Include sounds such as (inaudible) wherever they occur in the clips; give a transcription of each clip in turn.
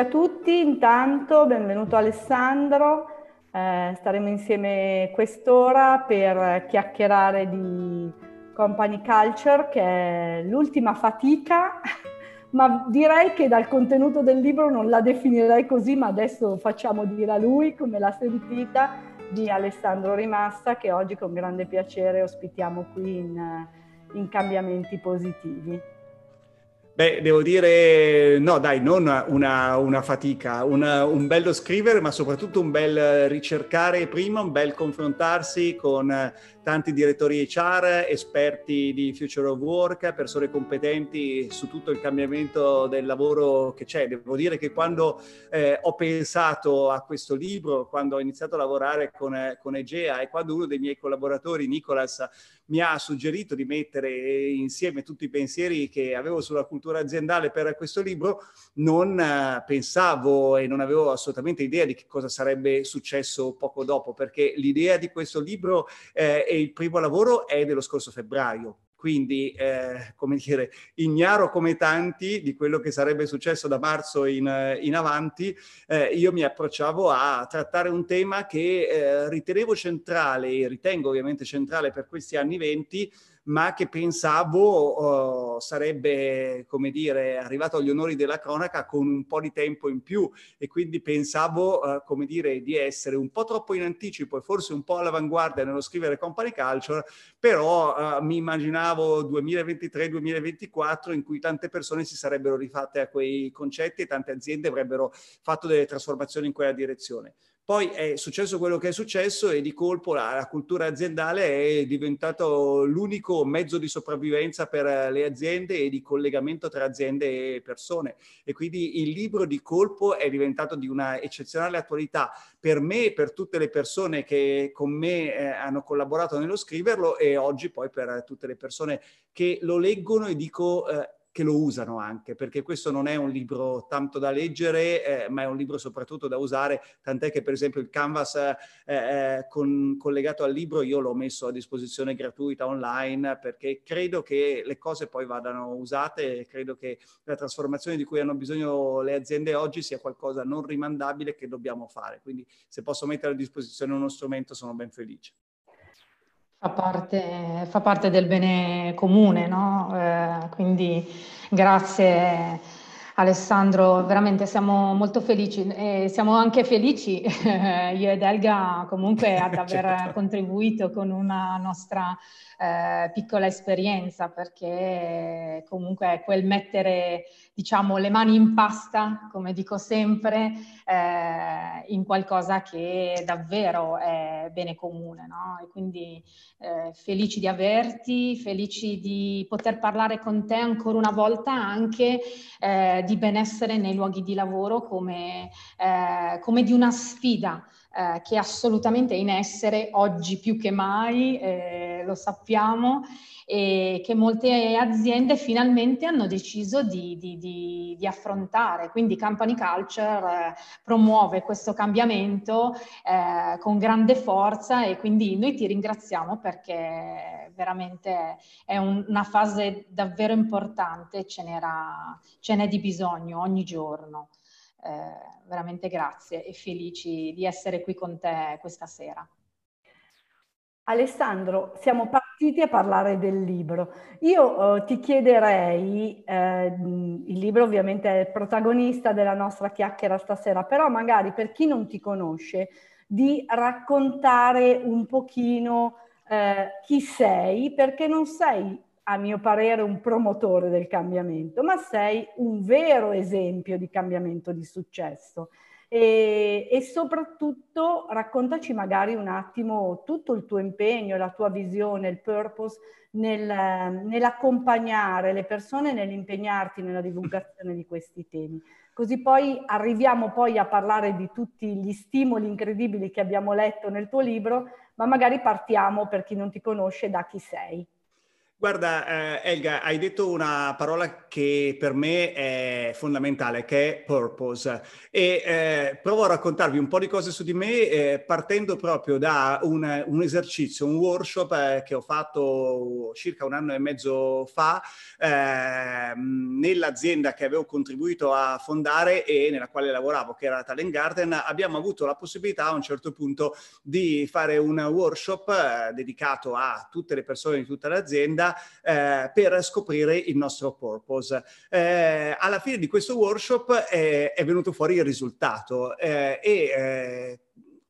a tutti, intanto benvenuto Alessandro, eh, staremo insieme quest'ora per chiacchierare di Company Culture che è l'ultima fatica, (laughs) ma direi che dal contenuto del libro non la definirei così, ma adesso facciamo dire a lui come l'ha sentita di Alessandro Rimassa che oggi con grande piacere ospitiamo qui in, in Cambiamenti Positivi. Beh, devo dire, no, dai, non una, una fatica, una, un bello scrivere, ma soprattutto un bel ricercare prima, un bel confrontarsi con tanti direttori HR, esperti di Future of Work, persone competenti su tutto il cambiamento del lavoro che c'è. Devo dire che quando eh, ho pensato a questo libro, quando ho iniziato a lavorare con, con Egea e quando uno dei miei collaboratori, Nicolas, mi ha suggerito di mettere insieme tutti i pensieri che avevo sulla cultura aziendale per questo libro, non uh, pensavo e non avevo assolutamente idea di che cosa sarebbe successo poco dopo, perché l'idea di questo libro eh, e il primo lavoro è dello scorso febbraio. Quindi, eh, come dire, ignaro come tanti di quello che sarebbe successo da marzo in, in avanti, eh, io mi approcciavo a trattare un tema che eh, ritenevo centrale e ritengo ovviamente centrale per questi anni venti, ma che pensavo uh, sarebbe, come dire, arrivato agli onori della cronaca con un po' di tempo in più e quindi pensavo, uh, come dire, di essere un po' troppo in anticipo e forse un po' all'avanguardia nello scrivere company culture, però uh, mi immaginavo 2023-2024 in cui tante persone si sarebbero rifatte a quei concetti e tante aziende avrebbero fatto delle trasformazioni in quella direzione. Poi è successo quello che è successo e di colpo la, la cultura aziendale è diventato l'unico mezzo di sopravvivenza per le aziende e di collegamento tra aziende e persone. E quindi il libro di colpo è diventato di una eccezionale attualità per me e per tutte le persone che con me eh, hanno collaborato nello scriverlo e oggi poi per tutte le persone che lo leggono e dico... Eh, che lo usano anche, perché questo non è un libro tanto da leggere, eh, ma è un libro soprattutto da usare, tant'è che per esempio il canvas eh, eh, con, collegato al libro io l'ho messo a disposizione gratuita online perché credo che le cose poi vadano usate e credo che la trasformazione di cui hanno bisogno le aziende oggi sia qualcosa non rimandabile che dobbiamo fare. Quindi se posso mettere a disposizione uno strumento sono ben felice. Fa parte, fa parte, del bene comune, no? Eh, quindi grazie Alessandro, veramente siamo molto felici e siamo anche felici (laughs) io ed Elga comunque (laughs) ad aver certo. contribuito con una nostra eh, piccola esperienza perché comunque quel mettere diciamo le mani in pasta, come dico sempre, eh, in qualcosa che davvero è bene comune. No? E quindi eh, felici di averti, felici di poter parlare con te ancora una volta anche eh, di benessere nei luoghi di lavoro come, eh, come di una sfida eh, che assolutamente è in essere oggi più che mai, lo sappiamo, e che molte aziende finalmente hanno deciso di, di, di, di affrontare. Quindi Company Culture eh, promuove questo cambiamento eh, con grande forza e quindi noi ti ringraziamo perché veramente è un, una fase davvero importante, ce, ce n'è di bisogno ogni giorno. Eh, veramente grazie e felici di essere qui con te questa sera. Alessandro, siamo partiti a parlare del libro. Io eh, ti chiederei, eh, il libro ovviamente è il protagonista della nostra chiacchiera stasera, però magari per chi non ti conosce, di raccontare un pochino eh, chi sei, perché non sei a mio parere un promotore del cambiamento, ma sei un vero esempio di cambiamento di successo. E, e, soprattutto raccontaci magari un attimo tutto il tuo impegno, la tua visione, il purpose nel, nell'accompagnare le persone, nell'impegnarti nella divulgazione di questi temi. Così poi arriviamo poi a parlare di tutti gli stimoli incredibili che abbiamo letto nel tuo libro, ma magari partiamo per chi non ti conosce da chi sei. Guarda, eh, Elga, hai detto una parola che per me è fondamentale, che è purpose. E eh, provo a raccontarvi un po' di cose su di me eh, partendo proprio da un, un esercizio, un workshop eh, che ho fatto circa un anno e mezzo fa ehm, nell'azienda che avevo contribuito a fondare e nella quale lavoravo, che era Talent Garden. Abbiamo avuto la possibilità a un certo punto di fare un workshop eh, dedicato a tutte le persone di tutta l'azienda eh, per scoprire il nostro purpose. Eh, alla fine di questo workshop è, è venuto fuori il risultato eh, e eh,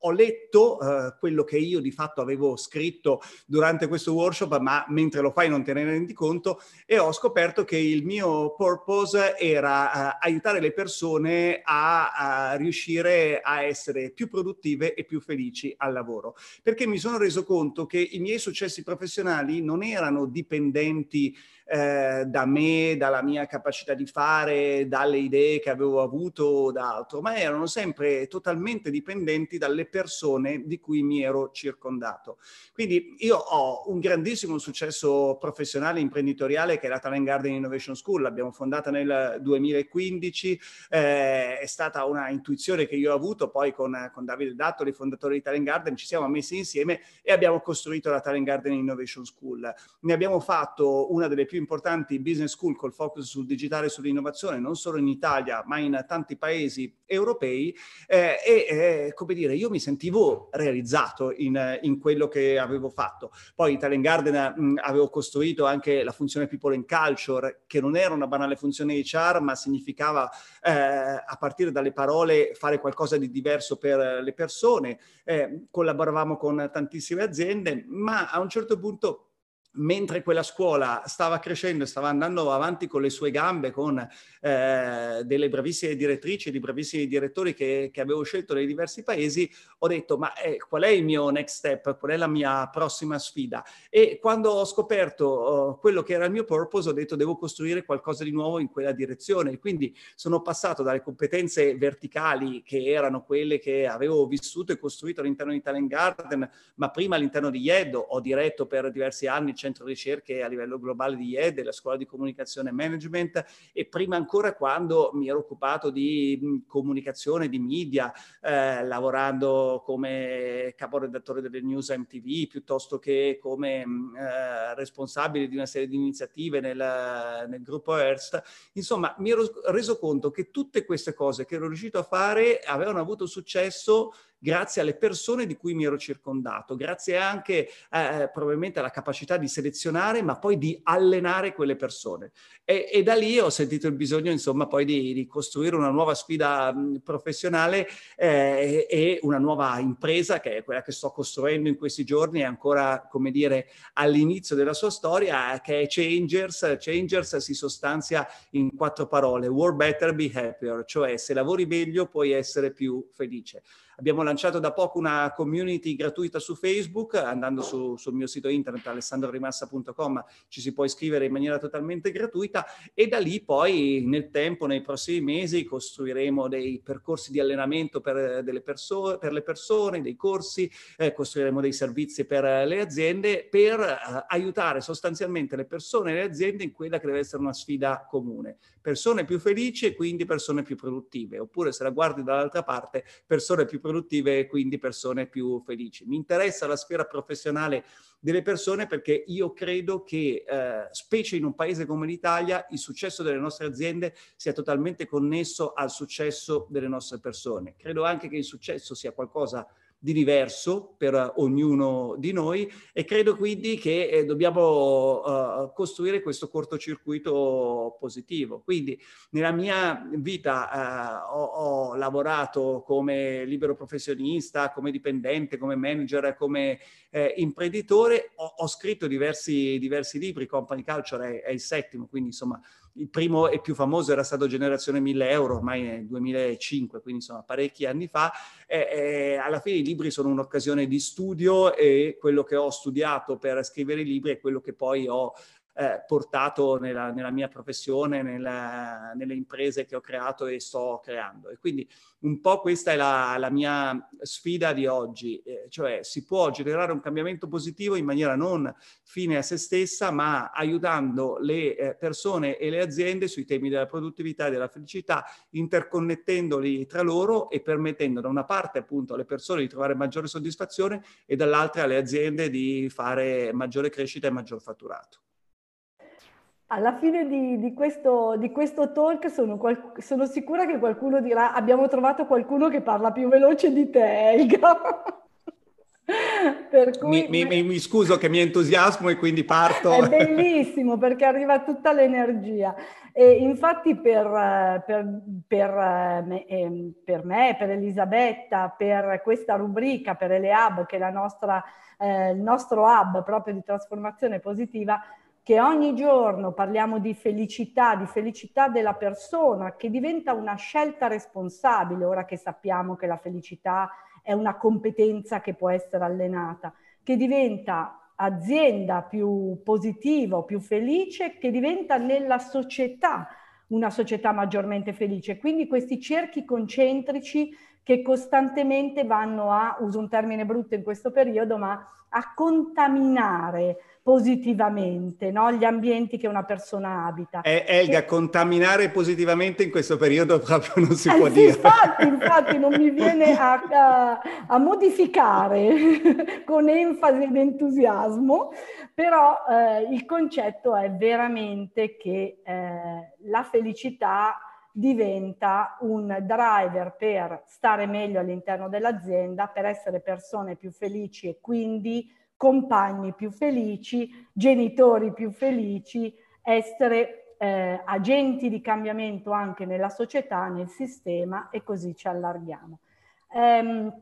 ho letto eh, quello che io di fatto avevo scritto durante questo workshop, ma mentre lo fai non te ne rendi conto, e ho scoperto che il mio purpose era eh, aiutare le persone a, a, riuscire a essere più produttive e più felici al lavoro. Perché mi sono reso conto che i miei successi professionali non erano dipendenti eh, da me, dalla mia capacità di fare, dalle idee che avevo avuto o da altro, ma erano sempre totalmente dipendenti dalle persone di cui mi ero circondato. Quindi io ho un grandissimo successo professionale e imprenditoriale che è la Talent Garden Innovation School, l'abbiamo fondata nel 2015, eh, è stata una intuizione che io ho avuto poi con, con Davide Dattoli, fondatore di Talent Garden, ci siamo messi insieme e abbiamo costruito la Talent Garden Innovation School. Ne abbiamo fatto una delle più importanti business school col focus sul digitale e sull'innovazione, non solo in Italia, ma in tanti paesi europei. Eh, e, eh, come dire, io mi sentivo realizzato in, in, quello che avevo fatto. Poi Italian Garden mh, avevo costruito anche la funzione People and Culture, che non era una banale funzione HR, ma significava, eh, a partire dalle parole, fare qualcosa di diverso per le persone. Eh, collaboravamo con tantissime aziende, ma a un certo punto mentre quella scuola stava crescendo e stava andando avanti con le sue gambe, con eh, delle bravissime direttrici e di bravissimi direttori che, che, avevo scelto nei diversi paesi, ho detto ma eh, qual è il mio next step, qual è la mia prossima sfida? E quando ho scoperto oh, quello che era il mio purpose, ho detto devo costruire qualcosa di nuovo in quella direzione. Quindi sono passato dalle competenze verticali che erano quelle che avevo vissuto e costruito all'interno di Talent Garden, ma prima all'interno di IED ho diretto per diversi anni centro ricerche a livello globale di IED, della scuola di comunicazione e management e prima ancora quando mi ero occupato di comunicazione, di media, eh, lavorando come caporedattore delle news MTV piuttosto che come eh, responsabile di una serie di iniziative nel, nel gruppo Earth. Insomma, mi ero reso conto che tutte queste cose che ero riuscito a fare avevano avuto successo grazie alle persone di cui mi ero circondato, grazie anche eh, probabilmente alla capacità di selezionare, ma poi di allenare quelle persone. E, e da lì ho sentito il bisogno, insomma, poi di, di costruire una nuova sfida mh, professionale eh, e una nuova impresa, che è quella che sto costruendo in questi giorni, è ancora, come dire, all'inizio della sua storia, che è Changers. Changers si sostanzia in quattro parole, work better, be happier, cioè se lavori meglio puoi essere più felice. Abbiamo lanciato da poco una community gratuita su Facebook, andando su, sul mio sito internet alessandrorimassa.com ci si può iscrivere in maniera totalmente gratuita e da lì poi nel tempo, nei prossimi mesi, costruiremo dei percorsi di allenamento per, delle perso- per le persone, dei corsi, eh, costruiremo dei servizi per le aziende per eh, aiutare sostanzialmente le persone e le aziende in quella che deve essere una sfida comune. Persone più felici e quindi persone più produttive, oppure se la guardi dall'altra parte, persone più produttive e quindi persone più felici. Mi interessa la sfera professionale delle persone perché io credo che, eh, specie in un paese come l'Italia, il successo delle nostre aziende sia totalmente connesso al successo delle nostre persone. Credo anche che il successo sia qualcosa di diverso per ognuno di noi e credo quindi che eh, dobbiamo uh, costruire questo cortocircuito positivo. Quindi nella mia vita uh, ho, ho, lavorato come libero professionista, come dipendente, come manager, come eh, imprenditore, ho, ho scritto diversi, diversi, libri, Company Culture è, è il settimo, quindi insomma il primo e più famoso era stato Generazione 1000 euro, ormai nel 2005, quindi insomma parecchi anni fa. E, e alla fine i libri sono un'occasione di studio e quello che ho studiato per scrivere i libri è quello che poi ho eh, portato nella, nella, mia professione, nella, nelle imprese che ho creato e sto creando. E quindi un po' questa è la, la mia sfida di oggi, eh, cioè si può generare un cambiamento positivo in maniera non fine a se stessa, ma aiutando le eh, persone e le aziende sui temi della produttività e della felicità, interconnettendoli tra loro e permettendo da una parte appunto alle persone di trovare maggiore soddisfazione e dall'altra alle aziende di fare maggiore crescita e maggior fatturato. Alla fine di, di, questo, di questo, talk sono, qual, sono, sicura che qualcuno dirà abbiamo trovato qualcuno che parla più veloce di te, (laughs) Elga. cui, mi, mi, mi, scuso che mi entusiasmo e quindi parto. È bellissimo perché arriva tutta l'energia. E infatti per, per, per, me, ehm, per, me, per Elisabetta, per questa rubrica, per Eleab, che è nostra, eh, il nostro hub proprio di trasformazione positiva, che ogni giorno parliamo di felicità, di felicità della persona, che diventa una scelta responsabile, ora che sappiamo che la felicità è una competenza che può essere allenata, che diventa azienda più positiva, più felice, che diventa nella società una società maggiormente felice. Quindi questi cerchi concentrici che costantemente vanno a, uso un termine brutto in questo periodo, ma a contaminare positivamente no? gli ambienti che una persona abita. Eh, Elga, e... contaminare positivamente in questo periodo (laughs) proprio non si eh, può sì, dire. Infatti, (laughs) infatti non mi viene a, a, a modificare (laughs) con enfasi ed entusiasmo, però eh, il concetto è veramente che eh, la felicità diventa un driver per stare meglio all'interno dell'azienda, per essere persone più felici e quindi compagni più felici, genitori più felici, essere eh, agenti di cambiamento anche nella società, nel sistema e così ci allarghiamo. Um,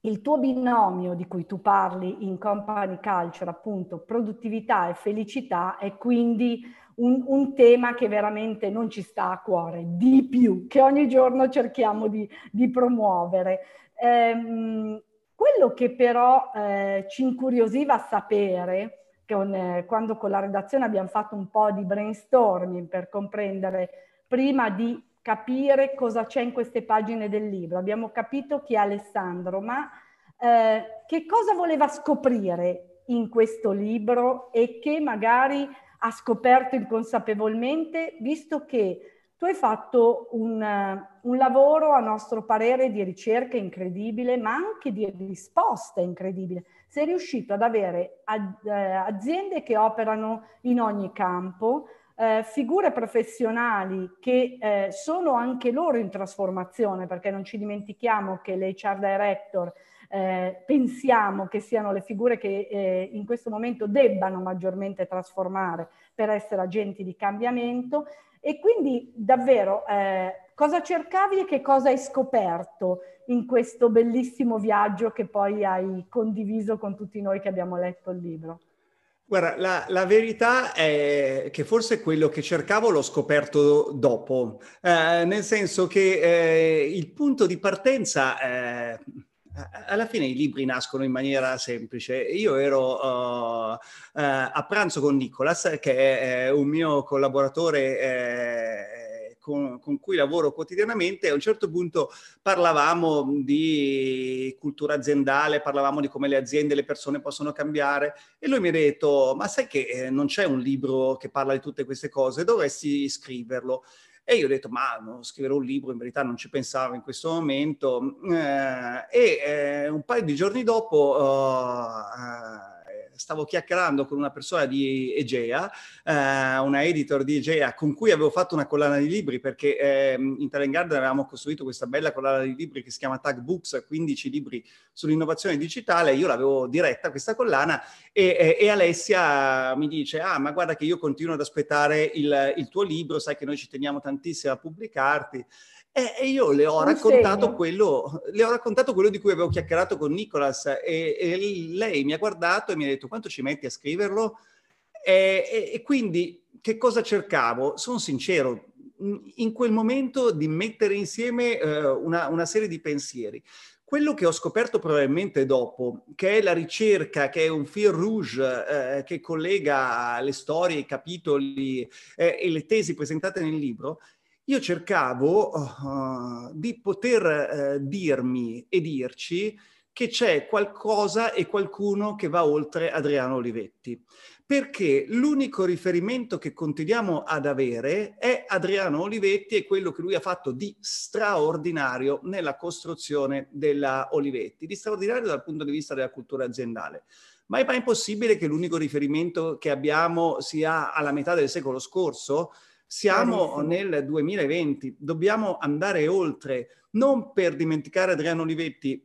il tuo binomio di cui tu parli in company culture, appunto produttività e felicità, è quindi un, un, tema che veramente non ci sta a cuore, di più, che ogni giorno cerchiamo di, di promuovere. Um, quello che però eh, ci incuriosiva sapere, con, eh, quando con la redazione abbiamo fatto un po' di brainstorming per comprendere, prima di capire cosa c'è in queste pagine del libro, abbiamo capito chi è Alessandro, ma eh, che cosa voleva scoprire in questo libro e che magari ha scoperto inconsapevolmente, visto che tu hai fatto un, un, lavoro, a nostro parere, di ricerca incredibile, ma anche di risposta incredibile. Sei riuscito ad avere eh, aziende che operano in ogni campo, eh, figure professionali che eh, sono anche loro in trasformazione, perché non ci dimentichiamo che l'HR Director eh, pensiamo che siano le figure che eh, in questo momento debbano maggiormente trasformare per essere agenti di cambiamento e quindi davvero eh, cosa cercavi e che cosa hai scoperto in questo bellissimo viaggio che poi hai condiviso con tutti noi che abbiamo letto il libro? Guarda, la, la, verità è che forse quello che cercavo l'ho scoperto dopo, eh, nel senso che eh, il punto di partenza eh, alla fine i libri nascono in maniera semplice. Io ero uh, uh, a pranzo con Nicolas, che è un mio collaboratore eh, con, con, cui lavoro quotidianamente, a un certo punto parlavamo di cultura aziendale, parlavamo di come le aziende e le persone possono cambiare e lui mi ha detto, ma sai che eh, non c'è un libro che parla di tutte queste cose, dovresti scriverlo. E io ho detto, ma non scriverò un libro, in verità non ci pensavo in questo momento. Eh, e eh, un paio di giorni dopo... Uh, stavo chiacchierando con una persona di Egea, eh, una editor di Egea, con cui avevo fatto una collana di libri, perché eh, in Talent Garden avevamo costruito questa bella collana di libri che si chiama Tag Books, 15 libri sull'innovazione digitale, io l'avevo diretta questa collana e, e, Alessia mi dice, ah ma guarda che io continuo ad aspettare il, il tuo libro, sai che noi ci teniamo tantissimo a pubblicarti. E, io le ho, quello, le ho, raccontato quello, di cui avevo chiacchierato con Nicolas e, e, lei mi ha guardato e mi ha detto quanto ci metti a scriverlo? E, e quindi che cosa cercavo? Sono sincero, in quel momento di mettere insieme uh, una, una serie di pensieri. Quello che ho scoperto probabilmente dopo, che è la ricerca, che è un fil rouge eh, che collega le storie, i capitoli eh, e le tesi presentate nel libro, io cercavo uh, di poter uh, dirmi e dirci che c'è qualcosa e qualcuno che va oltre Adriano Olivetti, perché l'unico riferimento che continuiamo ad avere è Adriano Olivetti e quello che lui ha fatto di straordinario nella costruzione della Olivetti, di straordinario dal punto di vista della cultura aziendale. Ma è mai possibile che l'unico riferimento che abbiamo sia alla metà del secolo scorso? Siamo nel 2020, dobbiamo andare oltre, non per dimenticare Adriano Olivetti.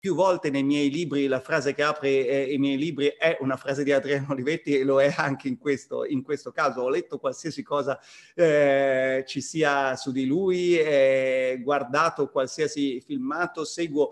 Più volte nei miei libri la frase che apre eh, i miei libri è una frase di Adriano Olivetti e lo è anche in questo, in questo caso. Ho letto qualsiasi cosa eh, ci sia su di lui, eh, guardato qualsiasi filmato, seguo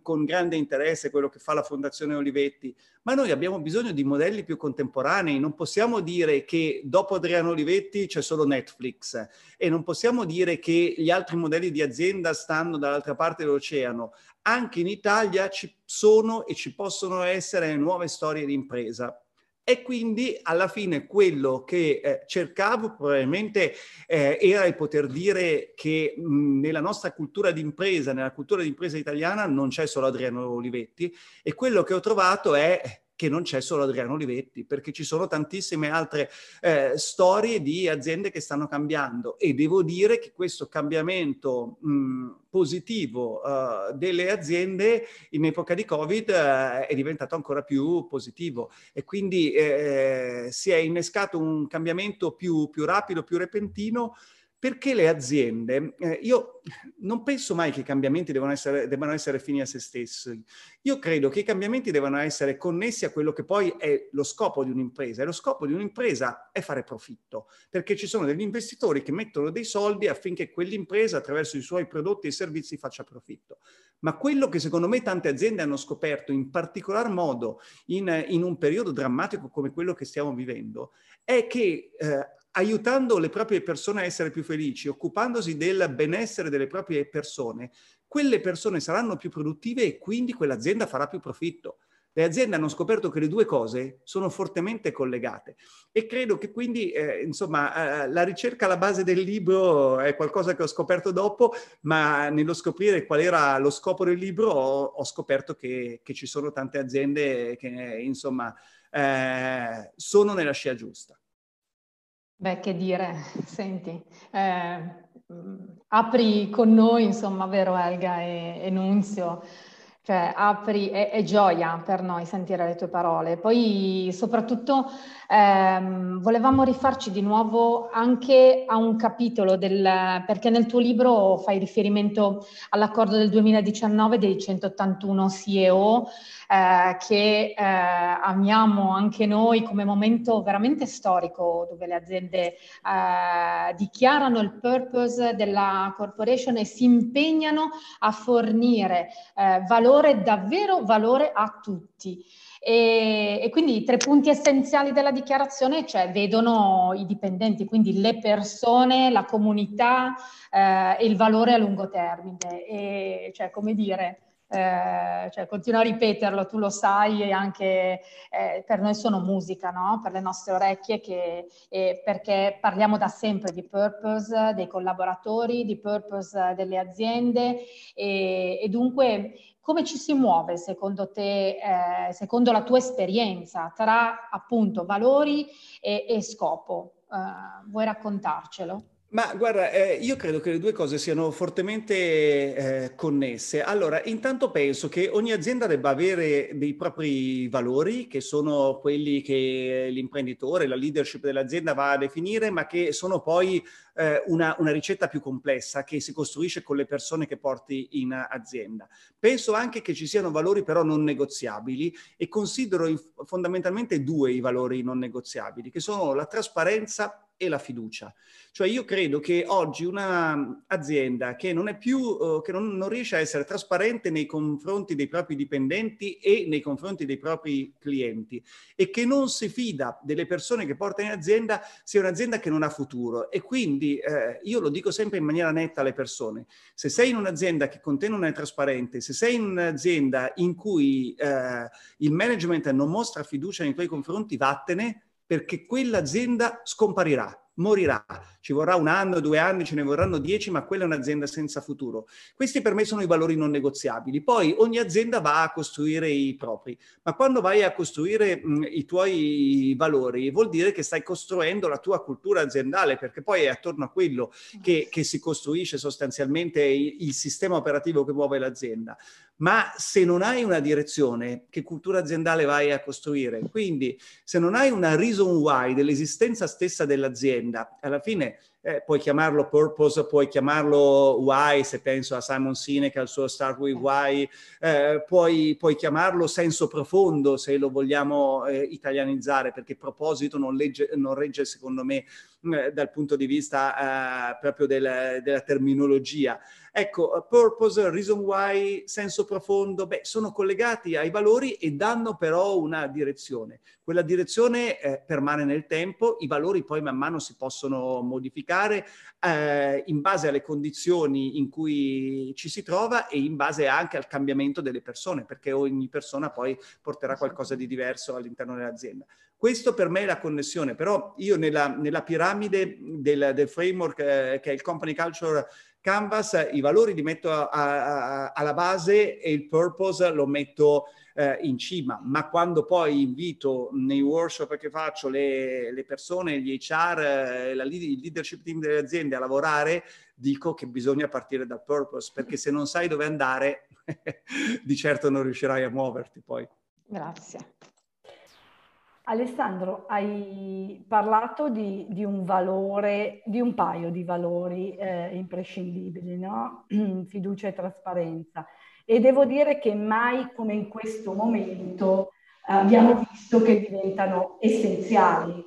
con grande interesse quello che fa la Fondazione Olivetti, ma noi abbiamo bisogno di modelli più contemporanei. Non possiamo dire che dopo Adriano Olivetti c'è solo Netflix e non possiamo dire che gli altri modelli di azienda stanno dall'altra parte dell'oceano. Anche in Italia ci sono e ci possono essere nuove storie di impresa. E quindi alla fine quello che eh, cercavo probabilmente eh, era il poter dire che mh, nella nostra cultura d'impresa, nella cultura d'impresa italiana non c'è solo Adriano Olivetti e quello che ho trovato è che non c'è solo Adriano Olivetti, perché ci sono tantissime altre eh, storie di aziende che stanno cambiando. E devo dire che questo cambiamento mh, positivo uh, delle aziende in epoca di Covid uh, è diventato ancora più positivo. E quindi eh, si è innescato un cambiamento più, più rapido, più repentino perché le aziende, eh, io non penso mai che i cambiamenti debbano essere, debbano essere fini a se stessi. Io credo che i cambiamenti debbano essere connessi a quello che poi è lo scopo di un'impresa. E lo scopo di un'impresa è fare profitto, perché ci sono degli investitori che mettono dei soldi affinché quell'impresa attraverso i suoi prodotti e servizi faccia profitto. Ma quello che secondo me tante aziende hanno scoperto, in particolar modo in, in un periodo drammatico come quello che stiamo vivendo, è che eh, aiutando le proprie persone a essere più felici, occupandosi del benessere delle proprie persone, quelle persone saranno più produttive e quindi quell'azienda farà più profitto. le aziende hanno scoperto che le due cose sono fortemente collegate e credo che quindi, eh, insomma, eh, la ricerca alla base del libro è qualcosa che ho scoperto dopo, ma nello scoprire qual era lo scopo del libro ho, ho scoperto che, che, ci sono tante aziende che, insomma, eh, sono nella scia giusta. Beh, che dire, (laughs) senti, eh, apri con noi, insomma, vero Elga e, e Nunzio, cioè, apri, è, è, gioia per noi sentire le tue parole. Poi, soprattutto, ehm, volevamo rifarci di nuovo anche a un capitolo del, perché nel tuo libro fai riferimento all'accordo del 2019 dei 181 CEO, eh, che eh, amiamo anche noi come momento veramente storico dove le aziende eh, dichiarano il purpose della corporation e si impegnano a fornire eh, valore, davvero valore a tutti. E, e, quindi i tre punti essenziali della dichiarazione cioè, vedono i dipendenti, quindi le persone, la comunità eh, e il valore a lungo termine. E, cioè, come dire, eh, cioè, continuo a ripeterlo, tu lo sai, e anche eh, per noi sono musica, no? per le nostre orecchie, che, eh, perché parliamo da sempre di purpose dei collaboratori, di purpose delle aziende e, e dunque come ci si muove secondo te, eh, secondo la tua esperienza, tra appunto valori e, e scopo? Uh, vuoi raccontarcelo? Ma guarda, eh, io credo che le due cose siano fortemente eh, connesse. Allora, intanto penso che ogni azienda debba avere dei propri valori, che sono quelli che l'imprenditore, la leadership dell'azienda va a definire, ma che sono poi eh, una, una, ricetta più complessa che si costruisce con le persone che porti in azienda. Penso anche che ci siano valori però non negoziabili e considero fondamentalmente due i valori non negoziabili, che sono la trasparenza e la fiducia. Cioè io credo che oggi un'azienda che non è più, uh, che non, non, riesce a essere trasparente nei confronti dei propri dipendenti e nei confronti dei propri clienti e che non si fida delle persone che porta in azienda sia un'azienda che non ha futuro. E quindi eh, io lo dico sempre in maniera netta alle persone, se sei in un'azienda che con te non è trasparente, se sei in un'azienda in cui eh, il management non mostra fiducia nei tuoi confronti, vattene perché quell'azienda scomparirà morirà. Ci vorrà un anno, due anni, ce ne vorranno dieci, ma quella è un'azienda senza futuro. Questi per me sono i valori non negoziabili. Poi ogni azienda va a costruire i propri, ma quando vai a costruire mh, i tuoi valori vuol dire che stai costruendo la tua cultura aziendale, perché poi è attorno a quello che, che si costruisce sostanzialmente il, il sistema operativo che muove l'azienda ma se non hai una direzione, che cultura aziendale vai a costruire? Quindi se non hai una reason why dell'esistenza stessa dell'azienda, alla fine eh, puoi chiamarlo purpose, puoi chiamarlo why, se penso a Simon Sinek, al suo Start with Why, eh, puoi, puoi, chiamarlo senso profondo, se lo vogliamo eh, italianizzare, perché proposito non, legge, non regge, secondo me, eh, dal punto di vista eh, proprio del, della terminologia. Ecco, purpose, reason why, senso profondo, beh, sono collegati ai valori e danno però una direzione. Quella direzione eh, permane nel tempo, i valori poi man mano si possono modificare eh, in base alle condizioni in cui ci si trova e in base anche al cambiamento delle persone, perché ogni persona poi porterà qualcosa di diverso all'interno dell'azienda. Questo per me è la connessione, però io nella, nella piramide del, del framework eh, che è il Company Culture Canvas, i valori li metto a, a, alla base e il purpose lo metto eh, in cima, ma quando poi invito nei workshop che faccio le, le persone, gli HR, eh, la, il leadership team delle aziende a lavorare, dico che bisogna partire dal purpose, perché se non sai dove andare, (laughs) di certo non riuscirai a muoverti poi. Grazie. Alessandro, hai parlato di, di, un valore, di un paio di valori eh, imprescindibili, no? (clears throat) fiducia e trasparenza. E devo dire che mai come in questo momento eh, abbiamo visto che diventano essenziali,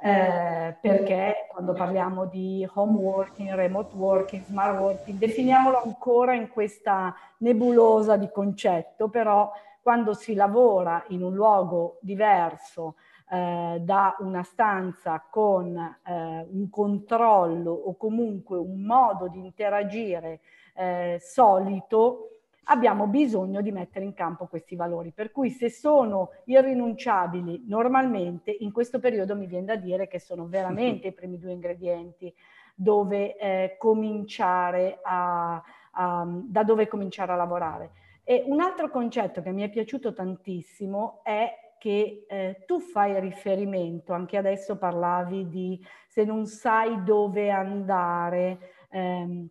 eh, perché quando parliamo di home working, remote working, smart working, definiamolo ancora in questa nebulosa di concetto, però quando si lavora in un luogo diverso eh, da una stanza con eh, un controllo o comunque un modo di interagire eh, solito, abbiamo bisogno di mettere in campo questi valori. Per cui se sono irrinunciabili normalmente, in questo periodo mi viene da dire che sono veramente i primi due ingredienti dove eh, cominciare a, a, da dove cominciare a lavorare. E un altro concetto che mi è piaciuto tantissimo è che eh, tu fai riferimento, anche adesso parlavi di se non sai dove andare, ehm,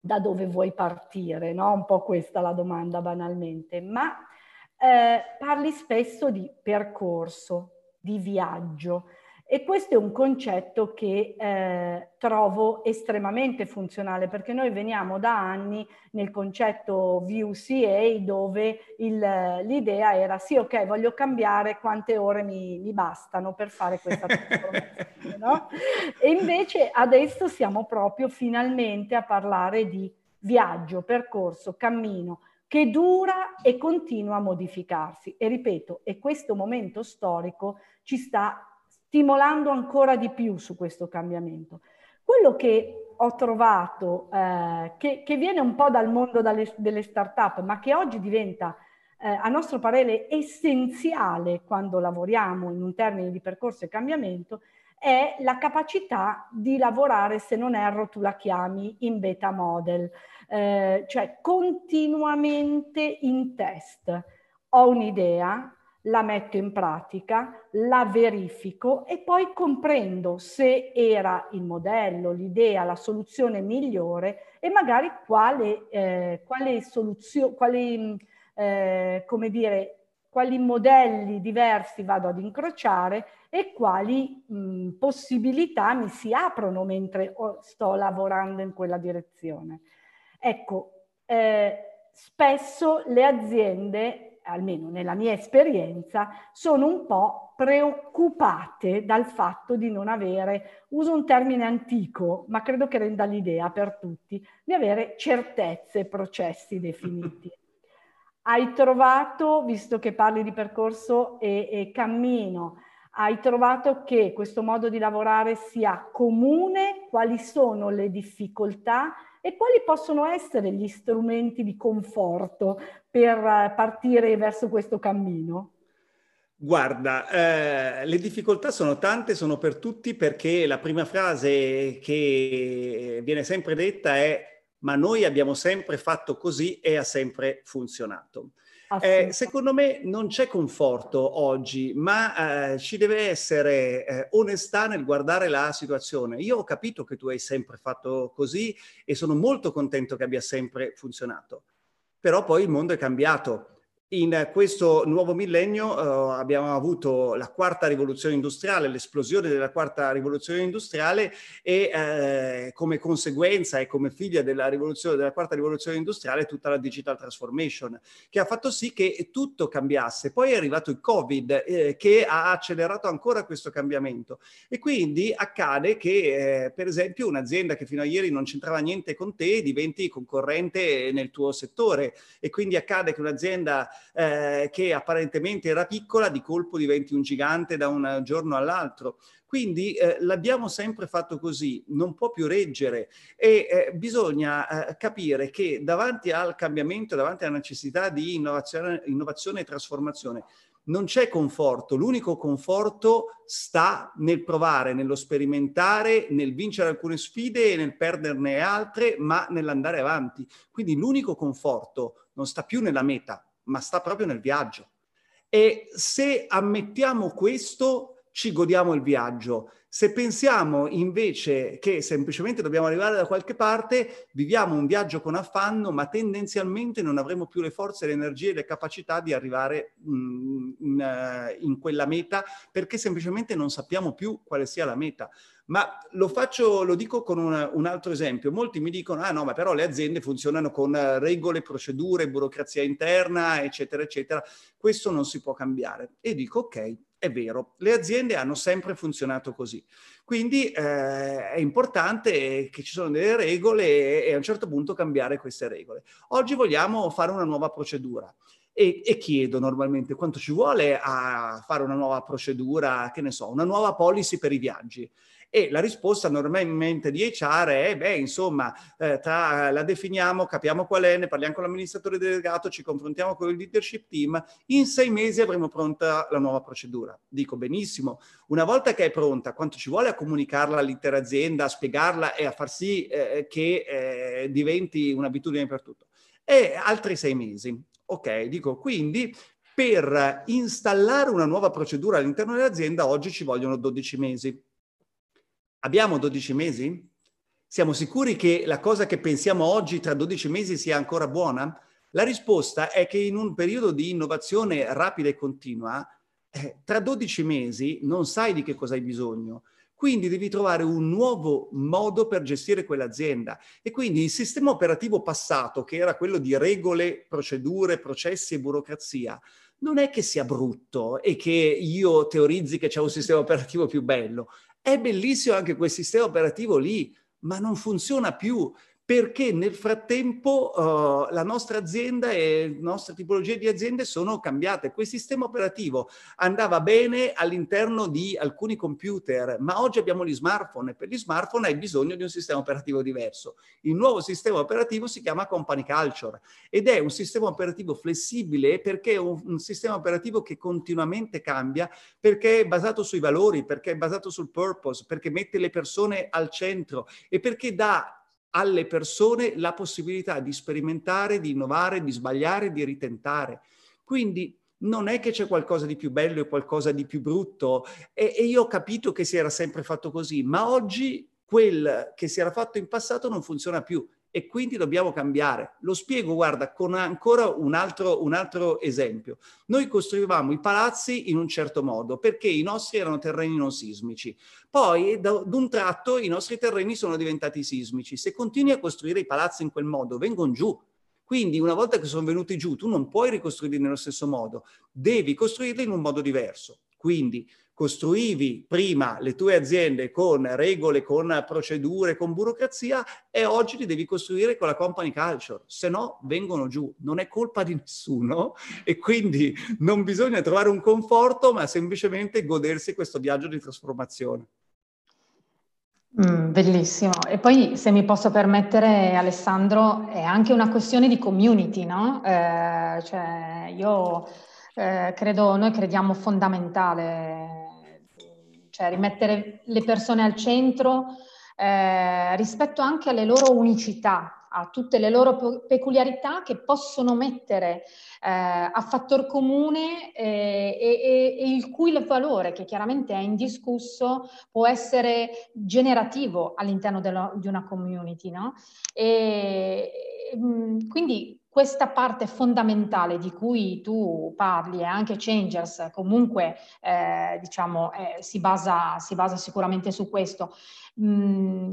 da dove vuoi partire, no? Un po' questa la domanda banalmente, ma eh, parli spesso di percorso, di viaggio. E questo è un concetto che eh, trovo estremamente funzionale perché noi veniamo da anni nel concetto VUCA dove il, l'idea era sì ok voglio cambiare quante ore mi, mi bastano per fare questa trasformazione no? (laughs) e invece adesso siamo proprio finalmente a parlare di viaggio, percorso, cammino che dura e continua a modificarsi e ripeto e questo momento storico ci sta stimolando ancora di più su questo cambiamento. Quello che ho trovato, eh, che, che, viene un po' dal mondo dalle, delle start-up, ma che oggi diventa, eh, a nostro parere, essenziale quando lavoriamo in un termine di percorso e cambiamento, è la capacità di lavorare, se non erro tu la chiami, in beta model, eh, cioè continuamente in test. Ho un'idea, la metto in pratica, la verifico e poi comprendo se era il modello, l'idea, la soluzione migliore e magari quale, eh, quale soluzione, quali, eh, come dire, quali modelli diversi vado ad incrociare e quali mh, possibilità mi si aprono mentre sto lavorando in quella direzione. Ecco, eh, spesso le aziende almeno nella mia esperienza, sono un po' preoccupate dal fatto di non avere, uso un termine antico, ma credo che renda l'idea per tutti, di avere certezze, processi definiti. (laughs) Hai trovato, visto che parli di percorso e, e cammino, hai trovato che questo modo di lavorare sia comune? Quali sono le difficoltà e quali possono essere gli strumenti di conforto per eh, partire verso questo cammino? Guarda, eh, le difficoltà sono tante, sono per tutti perché la prima frase che viene sempre detta è ma noi abbiamo sempre fatto così e ha sempre funzionato. Eh, secondo me non c'è conforto oggi, ma eh, ci deve essere eh, onestà nel guardare la situazione. Io ho capito che tu hai sempre fatto così e sono molto contento che abbia sempre funzionato. Però poi il mondo è cambiato in questo nuovo millennio uh, abbiamo avuto la quarta rivoluzione industriale, l'esplosione della quarta rivoluzione industriale e eh, come conseguenza e come figlia della, della quarta rivoluzione industriale tutta la digital transformation che ha fatto sì che tutto cambiasse. Poi è arrivato il Covid eh, che ha accelerato ancora questo cambiamento e quindi accade che eh, per esempio un'azienda che fino a ieri non c'entrava niente con te diventi concorrente nel tuo settore e quindi accade che un'azienda eh, che apparentemente era piccola, di colpo diventi un gigante da un giorno all'altro. Quindi eh, l'abbiamo sempre fatto così, non può più reggere e eh, bisogna eh, capire che davanti al cambiamento, davanti alla necessità di innovazione, innovazione e trasformazione, non c'è conforto, l'unico conforto sta nel provare, nello sperimentare, nel vincere alcune sfide e nel perderne altre, ma nell'andare avanti. Quindi l'unico conforto non sta più nella meta, ma sta proprio nel viaggio. E se ammettiamo questo, ci godiamo il viaggio. Se pensiamo invece che semplicemente dobbiamo arrivare da qualche parte, viviamo un viaggio con affanno, ma tendenzialmente non avremo più le forze, le energie e le capacità di arrivare mm, in, eh, in quella meta perché semplicemente non sappiamo più quale sia la meta. Ma lo faccio, lo dico con un, un, altro esempio. Molti mi dicono, ah no, ma però le aziende funzionano con regole, procedure, burocrazia interna, eccetera, eccetera. Questo non si può cambiare. E dico, ok, è vero, le aziende hanno sempre funzionato così. Quindi eh, è importante che ci sono delle regole e, a un certo punto cambiare queste regole. Oggi vogliamo fare una nuova procedura. E, e, chiedo normalmente quanto ci vuole a fare una nuova procedura, che ne so, una nuova policy per i viaggi E la risposta normalmente di HR è, beh, insomma, eh, tra, la definiamo, capiamo qual è, ne parliamo con l'amministratore delegato, ci confrontiamo con il leadership team, in sei mesi avremo pronta la nuova procedura. Dico benissimo, una volta che è pronta, quanto ci vuole a comunicarla all'intera azienda, a spiegarla e a far sì eh, che eh, diventi un'abitudine per tutto? E altri sei mesi. Ok, dico quindi per installare una nuova procedura all'interno dell'azienda oggi ci vogliono 12 mesi. Abbiamo 12 mesi? Siamo sicuri che la cosa che pensiamo oggi tra 12 mesi sia ancora buona? La risposta è che in un periodo di innovazione rapida e continua, eh, tra 12 mesi non sai di che cosa hai bisogno. Quindi devi trovare un nuovo modo per gestire quell'azienda. E quindi il sistema operativo passato, che era quello di regole, procedure, processi e burocrazia, non è che sia brutto e che io teorizzi che c'è un sistema operativo più bello. È bellissimo anche quel sistema operativo lì, ma non funziona più perché nel frattempo uh, la nostra azienda e le nostre tipologie di aziende sono cambiate. Quel sistema operativo andava bene all'interno di alcuni computer, ma oggi abbiamo gli smartphone e per gli smartphone hai bisogno di un sistema operativo diverso. Il nuovo sistema operativo si chiama Company Culture ed è un sistema operativo flessibile perché è un, un sistema operativo che continuamente cambia, perché è basato sui valori, perché è basato sul purpose, perché mette le persone al centro e perché dà alle persone la possibilità di sperimentare, di innovare, di sbagliare, di ritentare. Quindi non è che c'è qualcosa di più bello e qualcosa di più brutto e, e io ho capito che si era sempre fatto così, ma oggi quel che si era fatto in passato non funziona più e quindi dobbiamo cambiare. Lo spiego, guarda, con ancora un altro, un altro esempio. Noi costruivamo i palazzi in un certo modo perché i nostri erano terreni non sismici. Poi, da, un tratto, i nostri terreni sono diventati sismici. Se continui a costruire i palazzi in quel modo, vengono giù. Quindi, una volta che sono venuti giù, tu non puoi ricostruirli nello stesso modo, devi costruirli in un modo diverso. Quindi, costruivi prima le tue aziende con regole, con procedure, con burocrazia e oggi li devi costruire con la company culture, se no vengono giù. Non è colpa di nessuno e quindi non bisogna trovare un conforto, ma semplicemente godersi questo viaggio di trasformazione. Mm, bellissimo. E poi, se mi posso permettere, Alessandro, è anche una questione di community, no? Eh, cioè, io eh, credo, noi crediamo fondamentale cioè rimettere le persone al centro eh, rispetto anche alle loro unicità, a tutte le loro peculiarità che possono mettere eh, a fattor comune eh, e, e, il cui valore, che chiaramente è indiscusso, può essere generativo all'interno della, di una community. No? E, quindi questa parte fondamentale di cui tu parli e anche Changers comunque eh, diciamo eh, si, basa, si, basa, sicuramente su questo. Mm,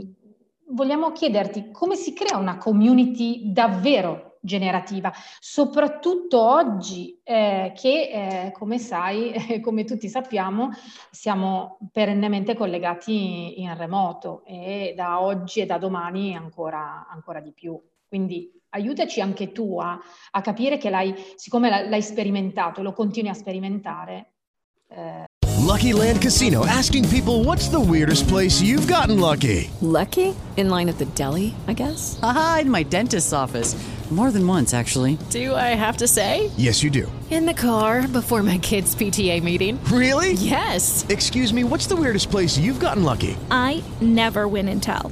vogliamo chiederti come si crea una community davvero generativa, soprattutto oggi eh, che, eh, come sai, (laughs) come tutti sappiamo, siamo perennemente collegati in remoto e da oggi e da domani ancora, ancora di più. Quindi aiutaci anche tu a, a capire che l'hai, siccome l'hai sperimentato, lo continui a sperimentare. Eh. Lucky Land Casino asking people what's the weirdest place you've gotten lucky? Lucky? In line at the deli, I guess? Aha, in my dentist's office. More than once, actually. Do I have to say? Yes, you do. In the car before my kids' PTA meeting. Really? Yes. Excuse me, what's the weirdest place you've gotten lucky? I never win and tell.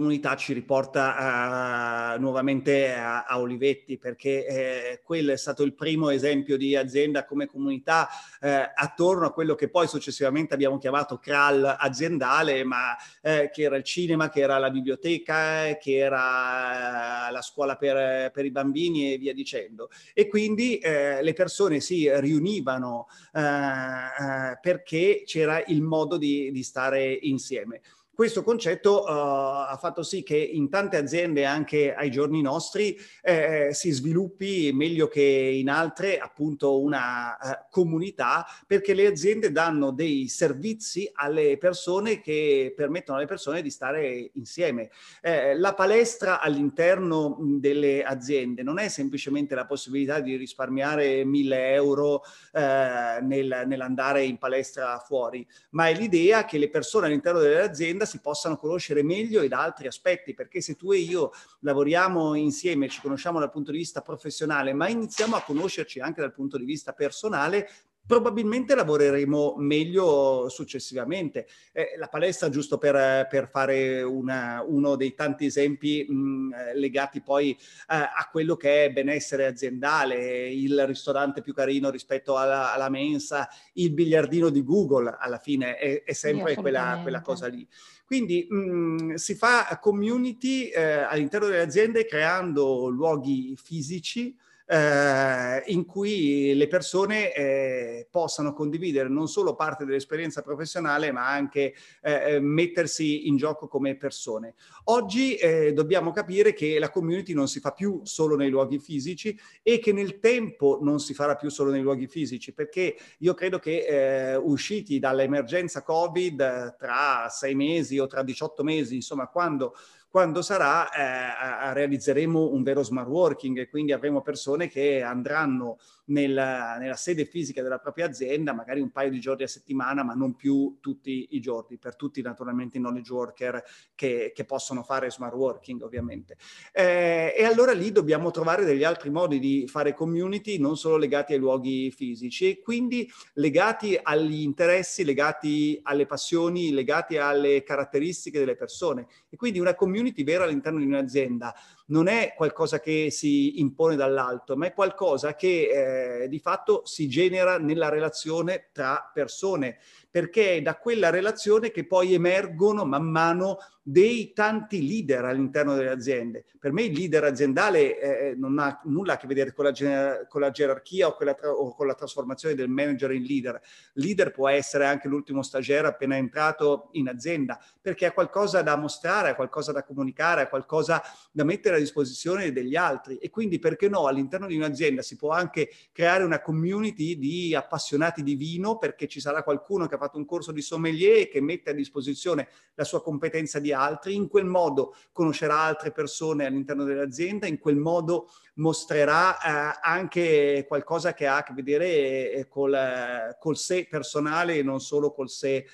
comunità ci riporta uh, nuovamente a, a, Olivetti, perché eh, quello è stato il primo esempio di azienda come comunità eh, attorno a quello che poi successivamente abbiamo chiamato CRAL aziendale, ma eh, che era il cinema, che era la biblioteca, che era eh, la scuola per, per, i bambini e via dicendo. E quindi eh, le persone si riunivano eh, perché c'era il modo di, di stare insieme questo concetto uh, ha fatto sì che in tante aziende, anche ai giorni nostri, eh, si sviluppi meglio che in altre appunto una uh, comunità, perché le aziende danno dei servizi alle persone che permettono alle persone di stare insieme. Eh, la palestra all'interno delle aziende non è semplicemente la possibilità di risparmiare mille euro eh, nel, nell'andare in palestra fuori, ma è l'idea che le persone all'interno dell'azienda si possano conoscere meglio e da altri aspetti, perché se tu e io lavoriamo insieme, ci conosciamo dal punto di vista professionale, ma iniziamo a conoscerci anche dal punto di vista personale, probabilmente lavoreremo meglio successivamente. Eh, la palestra, giusto per, per fare una, uno dei tanti esempi mh, legati poi eh, a quello che è benessere aziendale, il ristorante più carino rispetto alla, alla mensa, il biliardino di Google, alla fine è, è sempre quella, quella cosa lì. Quindi mh, mm, si fa community eh, all'interno delle aziende creando luoghi fisici eh, in cui le persone eh, possano condividere non solo parte dell'esperienza professionale, ma anche eh, eh mettersi in gioco come persone. Oggi eh, dobbiamo capire che la community non si fa più solo nei luoghi fisici e che nel tempo non si farà più solo nei luoghi fisici, perché io credo che eh, usciti dall'emergenza Covid tra sei mesi o tra 18 mesi, insomma, quando quando sarà eh, realizzeremo un vero smart working e quindi avremo persone che andranno nella, nella, sede fisica della propria azienda, magari un paio di giorni a settimana, ma non più tutti i giorni, per tutti naturalmente i knowledge worker che, che possono fare smart working ovviamente. Eh, e allora lì dobbiamo trovare degli altri modi di fare community, non solo legati ai luoghi fisici, e quindi legati agli interessi, legati alle passioni, legati alle caratteristiche delle persone. E quindi una community vera all'interno di un'azienda non è qualcosa che si impone dall'alto, ma è qualcosa che eh, di fatto si genera nella relazione tra persone perché è da quella relazione che poi emergono man mano dei tanti leader all'interno delle aziende. Per me il leader aziendale eh, non ha nulla a che vedere con la, gener- con la gerarchia o tra- o con la, trasformazione del manager in leader. Leader può essere anche l'ultimo stagiaire appena entrato in azienda, perché ha qualcosa da mostrare, ha qualcosa da comunicare, ha qualcosa da mettere a disposizione degli altri. E quindi perché no, all'interno di un'azienda si può anche creare una community di appassionati di vino, perché ci sarà qualcuno che fatto un corso di sommelier che mette a disposizione la sua competenza di altri, in quel modo conoscerà altre persone all'interno dell'azienda, in quel modo mostrerà eh, anche qualcosa che ha a che vedere eh, col, eh, col sé personale e non solo col sé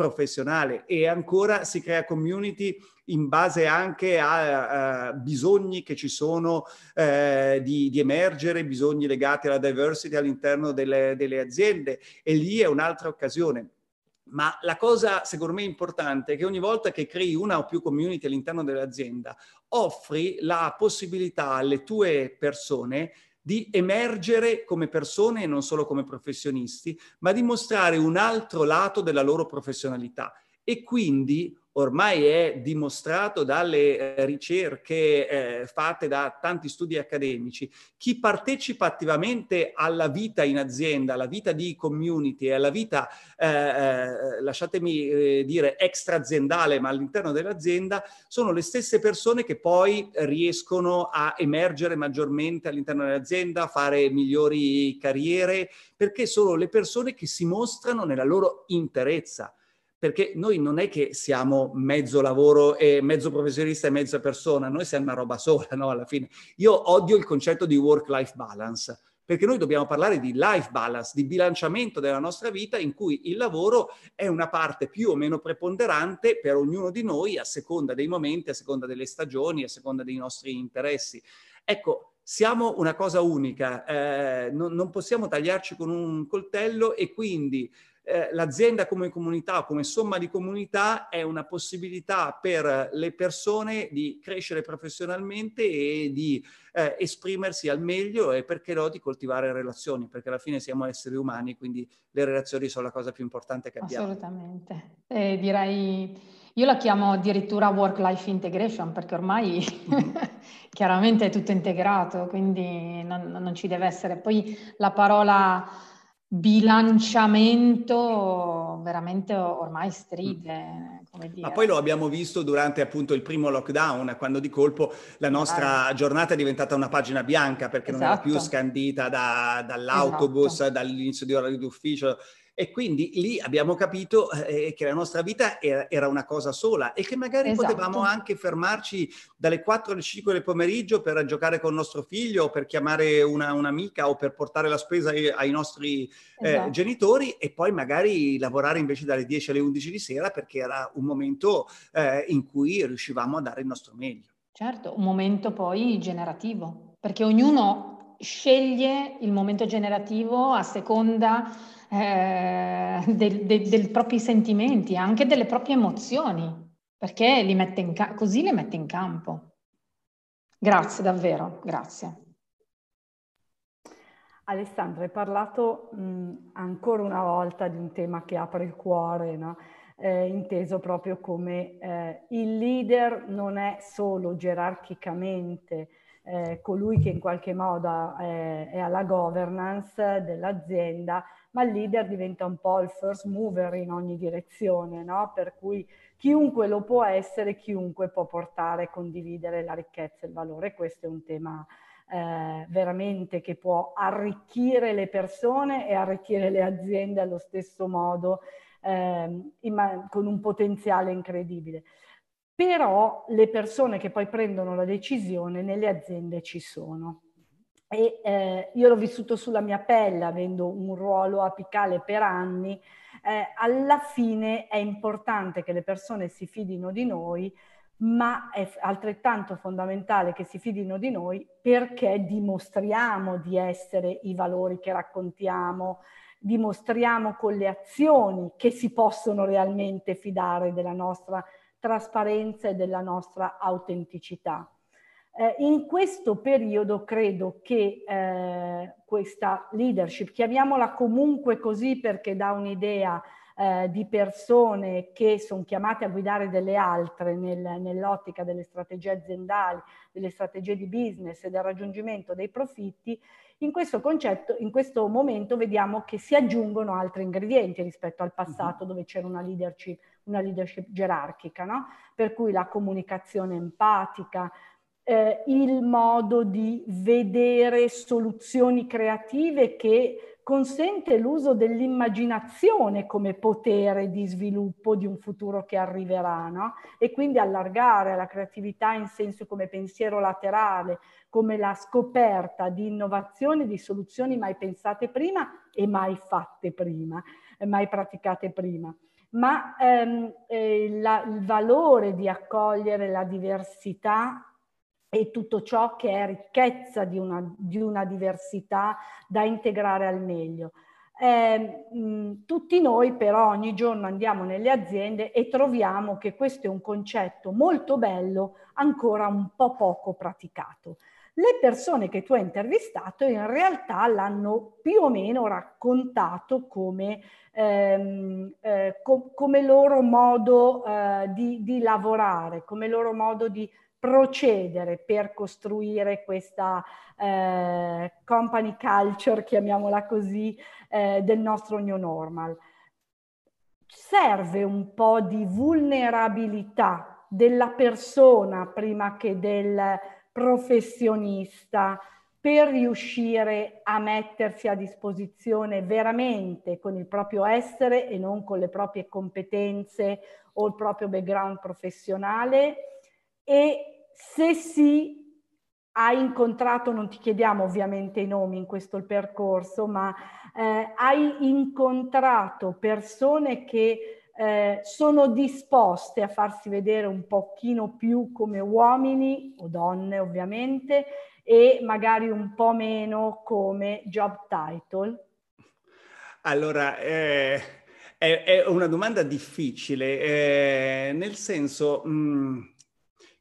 professionale e ancora si crea community in base anche a, a bisogni che ci sono eh, di, di, emergere, bisogni legati alla diversity all'interno delle, delle aziende e lì è un'altra occasione. Ma la cosa secondo me importante è che ogni volta che crei una o più community all'interno dell'azienda, offri la possibilità alle tue persone di emergere come persone e non solo come professionisti, ma di mostrare un altro lato della loro professionalità. E quindi ormai è dimostrato dalle eh, ricerche eh, fatte da tanti studi accademici, chi partecipa attivamente alla vita in azienda, alla vita di community, alla vita, eh, eh, lasciatemi eh, dire, extra aziendale, ma all'interno dell'azienda, sono le stesse persone che poi riescono a emergere maggiormente all'interno dell'azienda, a fare migliori carriere, perché sono le persone che si mostrano nella loro interezza perché noi non è che siamo mezzo lavoro e mezzo professionista e mezza persona, noi siamo una roba sola, no? Alla fine. Io odio il concetto di work-life balance, perché noi dobbiamo parlare di life balance, di bilanciamento della nostra vita in cui il lavoro è una parte più o meno preponderante per ognuno di noi a seconda dei momenti, a seconda delle stagioni, a seconda dei nostri interessi. Ecco, siamo una cosa unica, eh, non, non possiamo tagliarci con un coltello e quindi eh, l'azienda come comunità come somma di comunità è una possibilità per le persone di crescere professionalmente e di eh, esprimersi al meglio e perché no di coltivare relazioni, perché alla fine siamo esseri umani, quindi le relazioni sono la cosa più importante che abbiamo. Assolutamente. Eh, direi, io la chiamo addirittura work-life integration perché ormai (laughs) chiaramente è tutto integrato, quindi non, non ci deve essere. Poi la parola bilanciamento veramente ormai stride. Ma poi lo abbiamo visto durante appunto il primo lockdown, quando di colpo la nostra ah. giornata è diventata una pagina bianca perché esatto. non era più esatto. scandita da, dall'autobus, esatto. dall'inizio di orario d'ufficio e quindi lì abbiamo capito eh, che la nostra vita era, era, una cosa sola e che magari esatto. potevamo anche fermarci dalle 4 alle 5 del pomeriggio per giocare con il nostro figlio o per chiamare una, un'amica o per portare la spesa ai, ai nostri eh, esatto. genitori e poi magari lavorare invece dalle 10 alle 11 di sera perché era un momento eh, in cui riuscivamo a dare il nostro meglio. Certo, un momento poi generativo, perché ognuno sceglie il momento generativo a seconda eh, dei, dei propri sentimenti, anche delle proprie emozioni, perché li mette ca- così le mette in campo. Grazie davvero, grazie. Alessandro, hai parlato mh, ancora una volta di un tema che apre il cuore, no? eh, inteso proprio come eh, il leader non è solo gerarchicamente eh, colui che in qualche modo eh, è alla governance dell'azienda, ma il leader diventa un po' il first mover in ogni direzione, no? Per cui chiunque lo può essere, chiunque può portare e condividere la ricchezza e il valore. Questo è un tema eh, veramente che può arricchire le persone e arricchire le aziende allo stesso modo, eh, in, con un potenziale incredibile. Però le persone che poi prendono la decisione nelle aziende ci sono e eh, io l'ho vissuto sulla mia pelle avendo un ruolo apicale per anni, eh, alla fine è importante che le persone si fidino di noi, ma è altrettanto fondamentale che si fidino di noi perché dimostriamo di essere i valori che raccontiamo, dimostriamo con le azioni che si possono realmente fidare della nostra trasparenza e della nostra autenticità. Eh, in questo periodo credo che eh, questa leadership, chiamiamola comunque così perché dà un'idea eh, di persone che sono chiamate a guidare delle altre nel, nell'ottica delle strategie aziendali, delle strategie di business e del raggiungimento dei profitti, in questo concetto, in questo momento vediamo che si aggiungono altri ingredienti rispetto al passato dove c'era una leadership, una leadership gerarchica, no? per cui la comunicazione empatica, eh, il modo di vedere soluzioni creative che consente l'uso dell'immaginazione come potere di sviluppo di un futuro che arriverà, no? E quindi allargare la creatività in senso come pensiero laterale, come la scoperta di innovazioni, di soluzioni mai pensate prima e mai fatte prima, mai praticate prima ma ehm, eh, la, il valore di accogliere la diversità e tutto ciò che è ricchezza di una, di una diversità da integrare al meglio. Eh, mh, tutti noi però ogni giorno andiamo nelle aziende e troviamo che questo è un concetto molto bello, ancora un po' poco praticato. Le persone che tu hai intervistato in realtà l'hanno più o meno raccontato come, ehm, eh, com- come loro modo eh, di, di lavorare, come loro modo di procedere per costruire questa eh, company culture, chiamiamola così, eh, del nostro new normal. Serve un po' di vulnerabilità della persona prima che del professionista per riuscire a mettersi a disposizione veramente con il proprio essere e non con le proprie competenze o il proprio background professionale e se sì, hai incontrato, non ti chiediamo ovviamente i nomi in questo percorso, ma eh, hai incontrato persone che eh, sono disposte a farsi vedere un pochino più come uomini o donne ovviamente e magari un po' meno come job title? Allora, eh, È, è una domanda difficile, eh, nel senso mh, mm,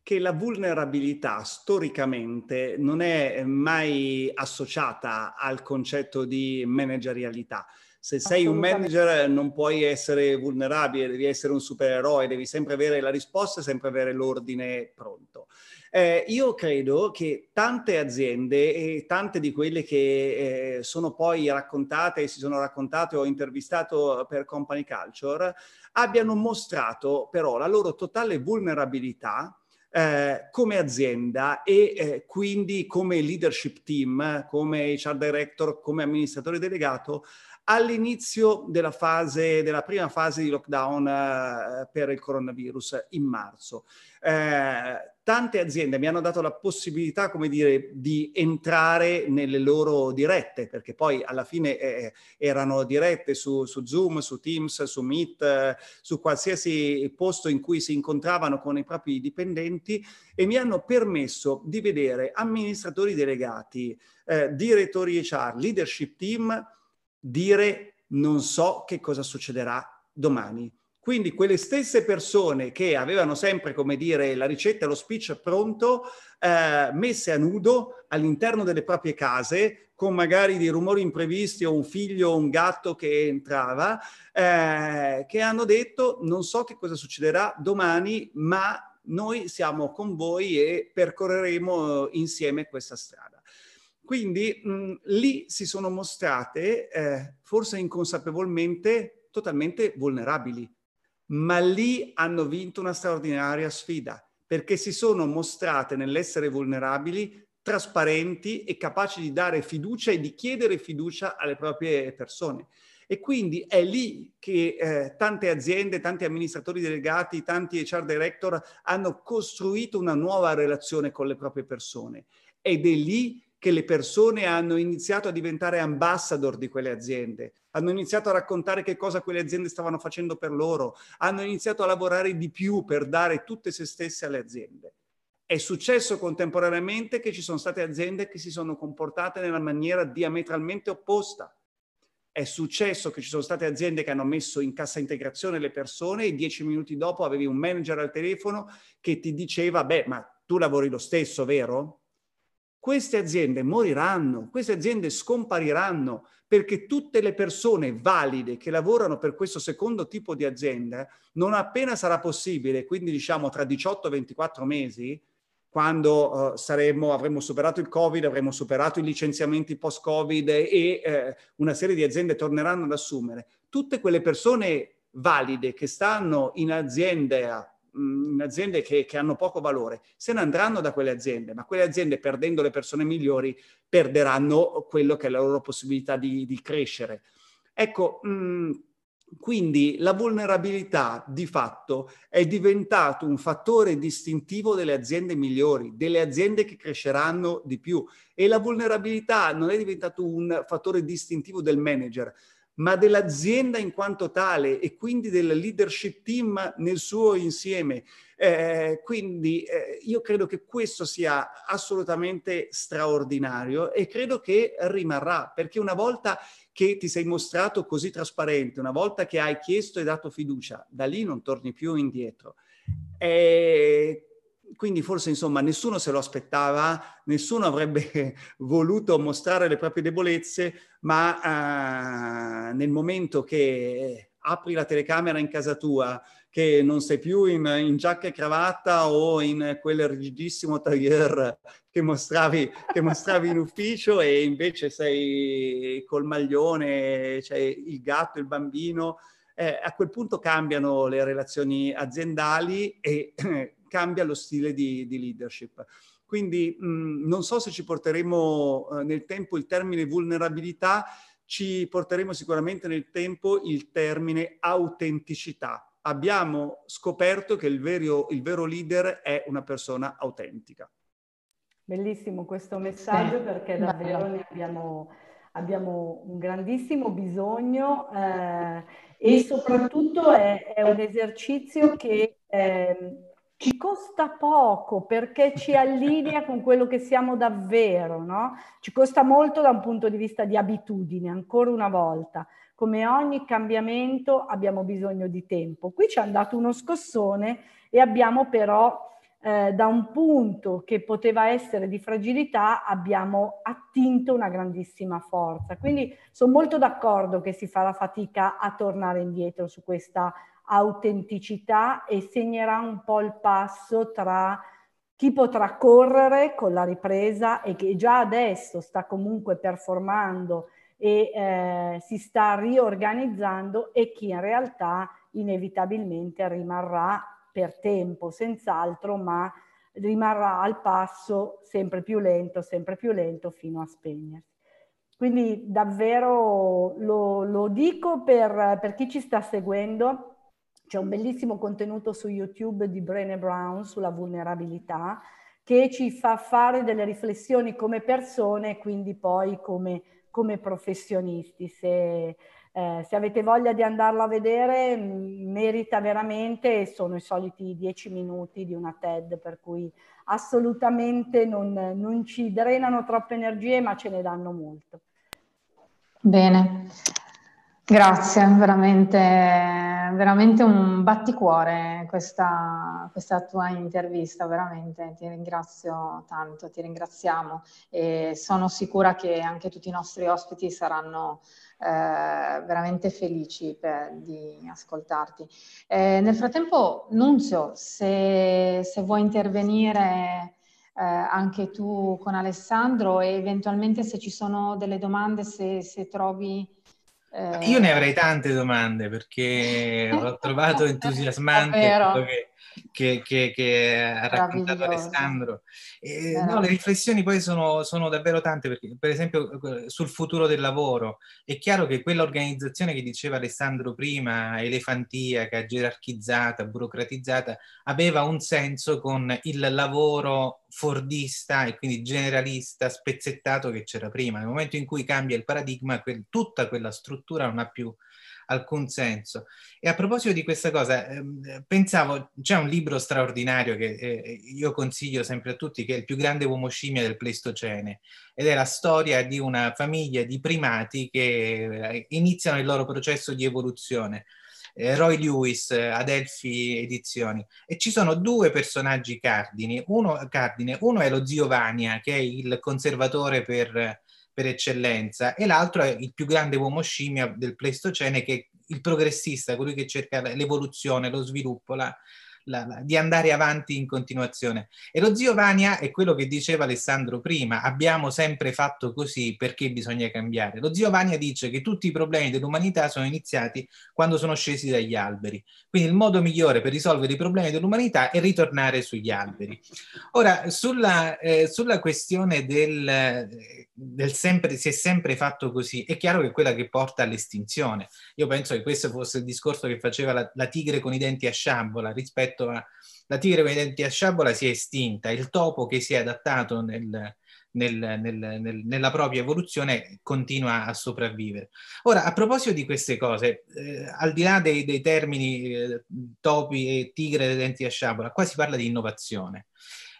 che la vulnerabilità storicamente non è mai associata al concetto di managerialità. Se sei un manager non puoi essere vulnerabile, devi essere un supereroe, devi sempre avere la risposta e sempre avere l'ordine pronto. Eh, io credo che tante aziende e tante di quelle che eh, sono poi raccontate, si sono raccontate o intervistato per Company Culture, abbiano mostrato però la loro totale vulnerabilità eh, come azienda e eh, quindi come leadership team, come HR director, come amministratore delegato all'inizio della fase, della prima fase di lockdown eh, per il coronavirus in marzo. Eh, tante aziende mi hanno dato la possibilità, come dire, di entrare nelle loro dirette, perché poi alla fine eh, erano dirette su, su, Zoom, su Teams, su Meet, eh, su qualsiasi posto in cui si incontravano con i propri dipendenti e mi hanno permesso di vedere amministratori delegati, eh, direttori HR, leadership team dire non so che cosa succederà domani quindi quelle stesse persone che avevano sempre, come dire, la ricetta lo speech pronto, eh, messe a nudo all'interno delle proprie case, con magari dei rumori imprevisti o un figlio o un gatto che entrava, eh, che hanno detto non so che cosa succederà domani, ma noi siamo con voi e percorreremo insieme questa strada. Quindi mh, lì si sono mostrate, eh, forse inconsapevolmente, totalmente vulnerabili ma lì hanno vinto una straordinaria sfida perché si sono mostrate nell'essere vulnerabili, trasparenti e capaci di dare fiducia e di chiedere fiducia alle proprie persone. E quindi è lì che eh, tante aziende, tanti amministratori delegati, tanti HR director hanno costruito una nuova relazione con le proprie persone. Ed è lì che le persone hanno iniziato a diventare ambassador di quelle aziende, hanno iniziato a raccontare che cosa quelle aziende stavano facendo per loro, hanno iniziato a lavorare di più per dare tutte se stesse alle aziende. È successo contemporaneamente che ci sono state aziende che si sono comportate nella maniera diametralmente opposta. È successo che ci sono state aziende che hanno messo in cassa integrazione le persone e dieci minuti dopo avevi un manager al telefono che ti diceva, beh, ma tu lavori lo stesso, vero? Queste aziende moriranno, queste aziende scompariranno perché tutte le persone valide che lavorano per questo secondo tipo di azienda, non appena sarà possibile, quindi diciamo tra 18 e 24 mesi, quando uh, saremo, avremo superato il Covid, avremo superato i licenziamenti post-Covid e eh, una serie di aziende torneranno ad assumere, tutte quelle persone valide che stanno in aziende in aziende che, che, hanno poco valore, se ne andranno da quelle aziende, ma quelle aziende perdendo le persone migliori perderanno quello che è la loro possibilità di, di crescere. Ecco, quindi la vulnerabilità di fatto è diventato un fattore distintivo delle aziende migliori, delle aziende che cresceranno di più e la vulnerabilità non è diventato un fattore distintivo del manager, ma dell'azienda in quanto tale e quindi del leadership team nel suo insieme. Eh, quindi eh, io credo che questo sia assolutamente straordinario e credo che rimarrà, perché una volta che ti sei mostrato così trasparente, una volta che hai chiesto e dato fiducia, da lì non torni più indietro. Eh, quindi forse insomma nessuno se lo aspettava, nessuno avrebbe (laughs) voluto mostrare le proprie debolezze, ma eh, nel momento che apri la telecamera in casa tua, che non sei più in, in giacca e cravatta o in quel rigidissimo tailleur (laughs) che mostravi, che mostravi in ufficio e invece sei col maglione, c'è cioè il gatto, il bambino, eh, a quel punto cambiano le relazioni aziendali e (clears throat) cambia lo stile di, di leadership. Quindi mh, non so se ci porteremo eh, nel tempo il termine vulnerabilità, ci porteremo sicuramente nel tempo il termine autenticità. Abbiamo scoperto che il vero, il vero leader è una persona autentica. Bellissimo questo messaggio perché davvero ne abbiamo, abbiamo un grandissimo bisogno eh, e soprattutto è, è, un esercizio che eh, ci costa poco perché ci allinea con quello che siamo davvero, no? Ci costa molto da un punto di vista di abitudine, ancora una volta. come ogni cambiamento abbiamo bisogno di tempo. Qui ci hanno dato uno scossone e abbiamo però eh, da un punto che poteva essere di fragilità abbiamo attinto una grandissima forza. Quindi sono molto d'accordo che si fa la fatica a tornare indietro su questa autenticità e segnerà un po' il passo tra chi potrà correre con la ripresa e che già adesso sta comunque performando e eh, si sta riorganizzando e chi in realtà inevitabilmente rimarrà per tempo, senz'altro, ma rimarrà al passo sempre più lento, sempre più lento fino a spegnersi. Quindi davvero lo, lo dico per, per chi ci sta seguendo, c'è un bellissimo contenuto su YouTube di Brené Brown sulla vulnerabilità che ci fa fare delle riflessioni come persone e quindi poi come, come professionisti. Se, eh, se avete voglia di andarlo a vedere, mm, merita veramente, sono i soliti dieci minuti di una TED, per cui assolutamente non, non ci drenano troppe energie, ma ce ne danno molto. Bene, grazie, veramente, veramente un batticuore questa, questa tua intervista, veramente ti ringrazio tanto, ti ringraziamo e sono sicura che anche tutti i nostri ospiti saranno eh, veramente felici per, di ascoltarti. Eh, nel frattempo, Nunzio, se, se vuoi intervenire eh, anche tu con Alessandro e eventualmente se ci sono delle domande, se, se trovi... Eh, Io ne avrei tante domande perché ho trovato (laughs) entusiasmante quello che che, che, che ha raccontato Alessandro. E, no, le riflessioni poi sono, sono, davvero tante, perché per esempio sul futuro del lavoro, è chiaro che quell'organizzazione che diceva Alessandro prima, elefantiaca, gerarchizzata, burocratizzata, aveva un senso con il lavoro fordista e quindi generalista, spezzettato che c'era prima. Nel momento in cui cambia il paradigma, quel, tutta quella struttura non ha più alcun senso. E a proposito di questa cosa, eh, pensavo, c'è un libro straordinario che eh, io consiglio sempre a tutti, che è il più grande uomo scimmia del Pleistocene, ed è la storia di una famiglia di primati che eh, iniziano il loro processo di evoluzione. Eh, Roy Lewis, Adelphi Edizioni, e ci sono due personaggi cardini. Uno, cardine, uno è lo zio Vania, che è il conservatore per per eccellenza, e l'altro è il più grande uomo scimmia del Pleistocene, che è il progressista, colui che cerca l'evoluzione, lo sviluppo, la, la, la, di andare avanti in continuazione. E lo zio Vania è quello che diceva Alessandro prima, abbiamo sempre fatto così perché bisogna cambiare. Lo zio Vania dice che tutti i problemi dell'umanità sono iniziati quando sono scesi dagli alberi. Quindi il modo migliore per risolvere i problemi dell'umanità è ritornare sugli alberi. Ora, sulla, eh, sulla questione del, del sempre, si è sempre fatto così, è chiaro che è quella che porta all'estinzione. Io penso che questo fosse il discorso che faceva la, la tigre con i denti a sciabola rispetto rispetto a la tigre con i denti a sciabola si è estinta, il topo che si è adattato nel, nel, nel, nella propria evoluzione continua a sopravvivere. Ora, a proposito di queste cose, eh, al di là dei, dei termini eh, topi e tigre dei denti a sciabola, qua si parla di innovazione.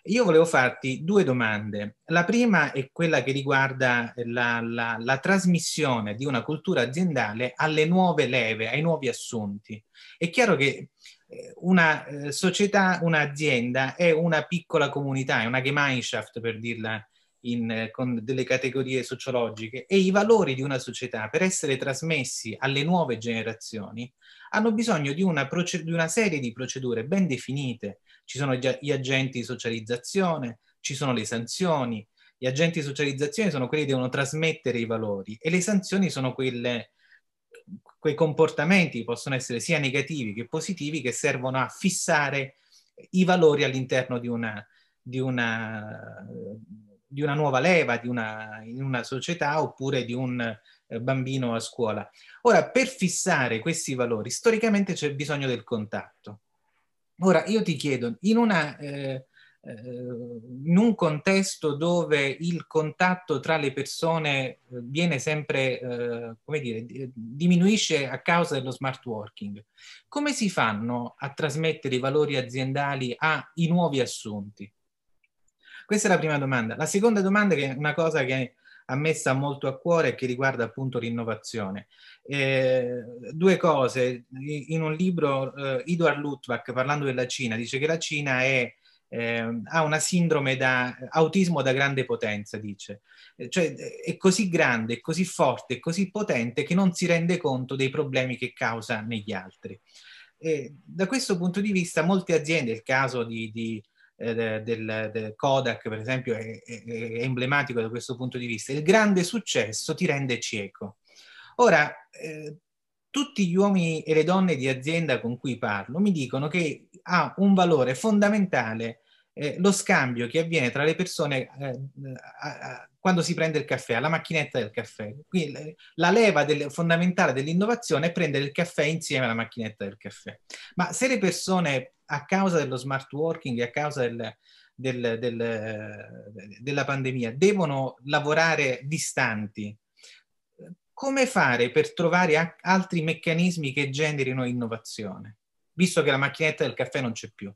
Io volevo farti due domande. La prima è quella che riguarda la, la, la trasmissione di una cultura aziendale alle nuove leve, ai nuovi assunti. È chiaro che una eh, società, un'azienda è una piccola comunità, è una Gemeinschaft per dirla in, eh, con delle categorie sociologiche e i valori di una società per essere trasmessi alle nuove generazioni hanno bisogno di una, di una serie di procedure ben definite. Ci sono gli agenti di socializzazione, ci sono le sanzioni, gli agenti di socializzazione sono quelli che devono trasmettere i valori e le sanzioni sono quelle quei comportamenti possono essere sia negativi che positivi che servono a fissare i valori all'interno di una, di una, di una nuova leva, di una, in una società oppure di un eh, bambino a scuola. Ora, per fissare questi valori, storicamente c'è bisogno del contatto. Ora, io ti chiedo, in una eh, eh, in un contesto dove il contatto tra le persone eh, viene sempre, eh, come dire, diminuisce a causa dello smart working, come si fanno a trasmettere i valori aziendali ai nuovi assunti? Questa è la prima domanda. La seconda domanda, che è una cosa che a me sta molto a cuore e che riguarda appunto l'innovazione. Eh, due cose, in un libro eh, Edward Luttwak parlando della Cina dice che la Cina è eh, ha una sindrome da autismo da grande potenza, dice. Eh, cioè è così grande, è così forte, è così potente che non si rende conto dei problemi che causa negli altri. E da questo punto di vista molte aziende, il caso di, di eh, del, del, Kodak per esempio è, è, è, emblematico da questo punto di vista, il grande successo ti rende cieco. Ora, eh, tutti gli uomini e le donne di azienda con cui parlo mi dicono che ha un valore fondamentale eh, lo scambio che avviene tra le persone eh, a, a, quando si prende il caffè, alla macchinetta del caffè. Quindi la leva del, fondamentale dell'innovazione è prendere il caffè insieme alla macchinetta del caffè. Ma se le persone a causa dello smart working a causa del, del, del, della pandemia devono lavorare distanti, come fare per trovare altri meccanismi che generino innovazione, visto che la macchinetta del caffè non c'è più?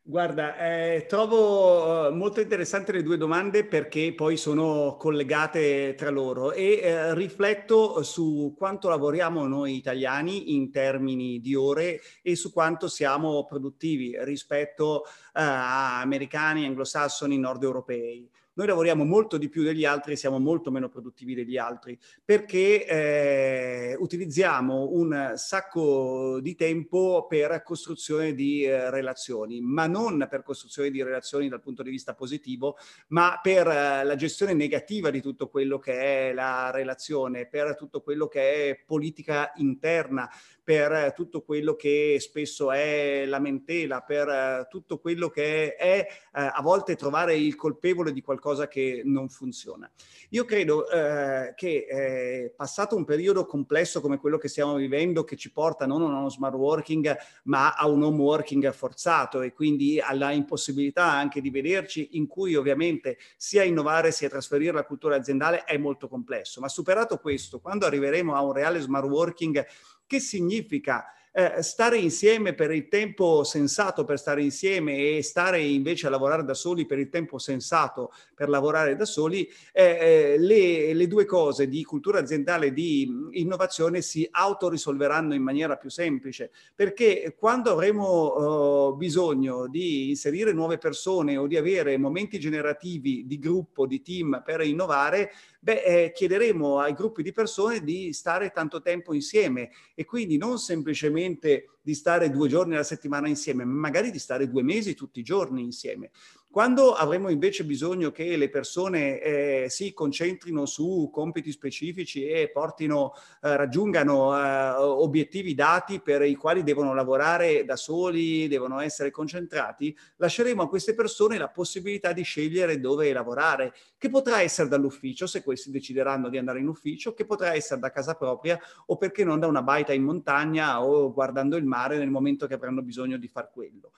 Guarda, eh, trovo eh, molto interessante le due domande perché poi sono collegate tra loro e eh, rifletto su quanto lavoriamo noi italiani in termini di ore e su quanto siamo produttivi rispetto americani, anglosassoni, nord europei. Noi lavoriamo molto di più degli altri e siamo molto meno produttivi degli altri perché eh, utilizziamo un sacco di tempo per costruzione di eh, relazioni, ma non per costruzione di relazioni dal punto di vista positivo, ma per eh, la gestione negativa di tutto quello che è la relazione, per tutto quello che è politica interna, per tutto quello che spesso è lamentela, per tutto quello che è, eh, a volte trovare il colpevole di qualcosa che non funziona. Io credo eh, che eh, passato un periodo complesso come quello che stiamo vivendo, che ci porta non a uno smart working, ma a un home working forzato e quindi alla impossibilità anche di vederci, in cui ovviamente sia innovare sia trasferire la cultura aziendale è molto complesso. Ma superato questo, quando arriveremo a un reale smart working che significa eh, stare insieme per il tempo sensato per stare insieme e stare invece a lavorare da soli per il tempo sensato per lavorare da soli, eh, eh, le, le, due cose di cultura aziendale e di innovazione si autorisolveranno in maniera più semplice, perché quando avremo uh, bisogno di inserire nuove persone o di avere momenti generativi di gruppo, di team per innovare, beh, eh, chiederemo ai gruppi di persone di stare tanto tempo insieme e quindi non semplicemente di stare due giorni alla settimana insieme, ma magari di stare due mesi tutti i giorni insieme. Quando avremo invece bisogno che le persone eh, si concentrino su compiti specifici e portino, eh, raggiungano eh, obiettivi dati per i quali devono lavorare da soli, devono essere concentrati, lasceremo a queste persone la possibilità di scegliere dove lavorare, che potrà essere dall'ufficio se questi decideranno di andare in ufficio, che potrà essere da casa propria o perché non da una baita in montagna o guardando il mare nel momento che avranno bisogno di far quello.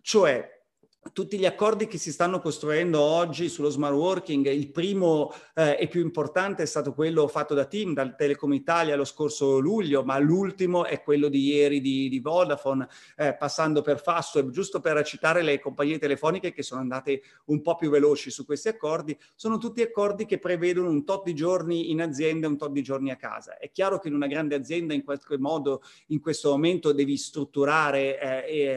Cioè, tutti gli accordi che si stanno costruendo oggi sullo smart working, il primo eh, e più importante è stato quello fatto da Team, dal Telecom Italia lo scorso luglio, ma l'ultimo è quello di ieri di, di Vodafone, eh, passando per Fastweb, giusto per citare le compagnie telefoniche che sono andate un po' più veloci su questi accordi, sono tutti accordi che prevedono un tot di giorni in azienda e un tot di giorni a casa. È chiaro che in una grande azienda in qualche modo in questo momento devi strutturare eh,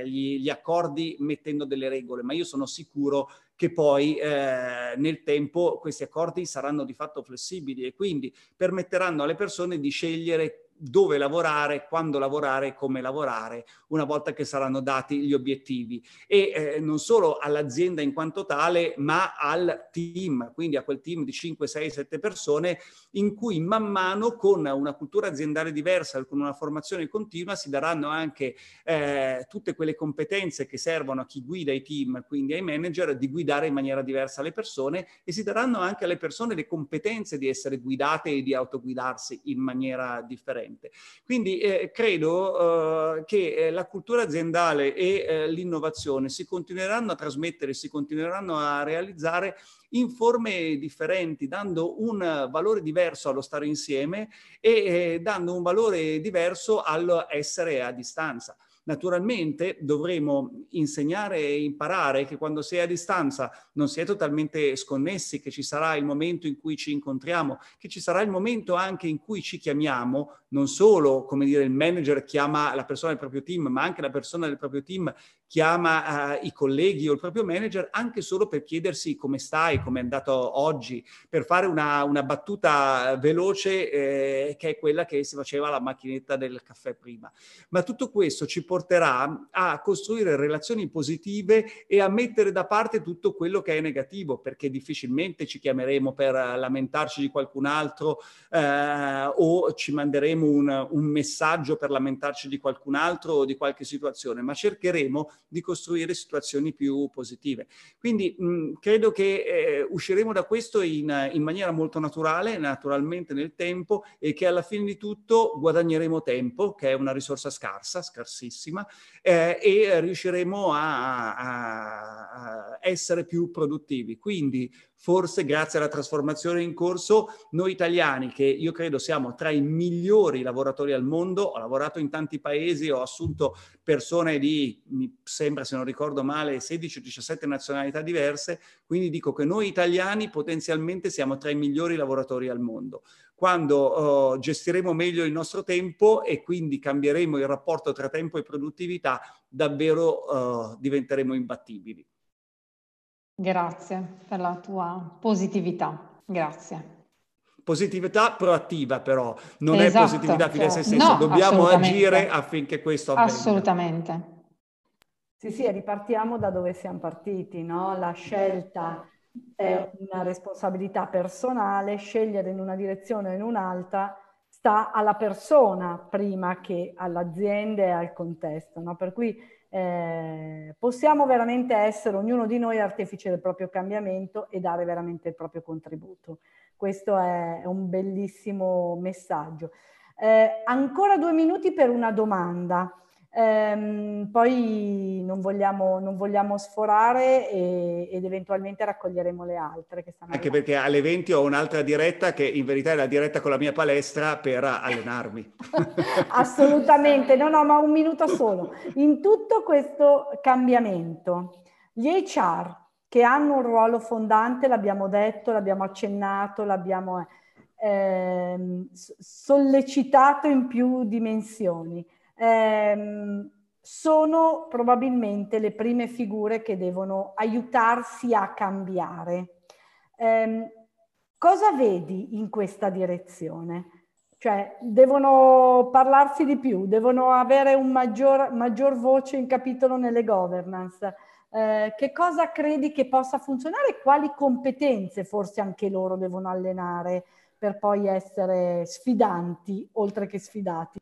eh gli, gli accordi mettendo delle regole, ma io sono sicuro che poi eh, nel tempo questi accordi saranno di fatto flessibili e quindi permetteranno alle persone di scegliere dove lavorare, quando lavorare, come lavorare, una volta che saranno dati gli obiettivi. E eh, non solo all'azienda in quanto tale, ma al team, quindi a quel team di 5, 6, 7 persone in cui man mano con una cultura aziendale diversa, con una formazione continua, si daranno anche eh, tutte quelle competenze che servono a chi guida i team, quindi ai manager, di guidare in maniera diversa le persone e si daranno anche alle persone le competenze di essere guidate e di autoguidarsi in maniera differente differente. Quindi eh, credo eh, che eh, la cultura aziendale e eh, l'innovazione si continueranno a trasmettere, si continueranno a realizzare in forme differenti, dando un valore diverso allo stare insieme e eh, dando un valore diverso all'essere a distanza. Naturalmente dovremo insegnare e imparare che quando si è a distanza non si è totalmente sconnessi, che ci sarà il momento in cui ci incontriamo, che ci sarà il momento anche in cui ci chiamiamo, non solo, come dire, il manager chiama la persona del proprio team, ma anche la persona del proprio team chiama uh, i colleghi o il proprio manager anche solo per chiedersi come stai, come è andato oggi, per fare una, una battuta veloce eh, che è quella che si faceva alla macchinetta del caffè prima. Ma tutto questo ci porterà a costruire relazioni positive e a mettere da parte tutto quello che è negativo, perché difficilmente ci chiameremo per lamentarci di qualcun altro eh, o ci manderemo un, un messaggio per lamentarci di qualcun altro o di qualche situazione, ma cercheremo di costruire situazioni più positive. Quindi mh, credo che eh, usciremo da questo in, in maniera molto naturale, naturalmente nel tempo e che alla fine di tutto guadagneremo tempo, che è una risorsa scarsa, scarsissima, eh, e riusciremo a, a, a essere più produttivi. Quindi forse grazie alla trasformazione in corso, noi italiani, che io credo siamo tra i migliori lavoratori al mondo, ho lavorato in tanti paesi, ho assunto persone di, mi sembra se non ricordo male, 16 o 17 nazionalità diverse, quindi dico che noi italiani potenzialmente siamo tra i migliori lavoratori al mondo. Quando uh, gestiremo meglio il nostro tempo e quindi cambieremo il rapporto tra tempo e produttività, davvero uh, diventeremo imbattibili. Grazie per la tua positività. Grazie. Positività proattiva però, non esatto, è positività fine a se stesso, no, dobbiamo agire affinché questo avvenga. Assolutamente. Sì, sì, ripartiamo da dove siamo partiti, no? La scelta è una responsabilità personale, scegliere in una direzione o in un'altra sta alla persona prima che all'azienda e al contesto, no? Per cui eh, possiamo veramente essere ognuno di noi artefice del proprio cambiamento e dare veramente il proprio contributo. Questo è un bellissimo messaggio. Eh, ancora due minuti per una domanda. Ehm, poi non vogliamo, non vogliamo sforare e, ed eventualmente raccoglieremo le altre. Che stanno Anche arrivando. perché alle 20 ho un'altra diretta che in verità è la diretta con la mia palestra per allenarmi. (laughs) Assolutamente, no, no, ma un minuto solo. In tutto questo cambiamento, gli HR che hanno un ruolo fondante, l'abbiamo detto, l'abbiamo accennato, l'abbiamo eh, sollecitato in più dimensioni ehm, sono probabilmente le prime figure che devono aiutarsi a cambiare. Eh, cosa vedi in questa direzione? Cioè, devono parlarsi di più, devono avere un maggior, maggior voce in capitolo nelle governance. Eh, che cosa credi che possa funzionare? Quali competenze forse anche loro devono allenare per poi essere sfidanti, oltre che sfidati?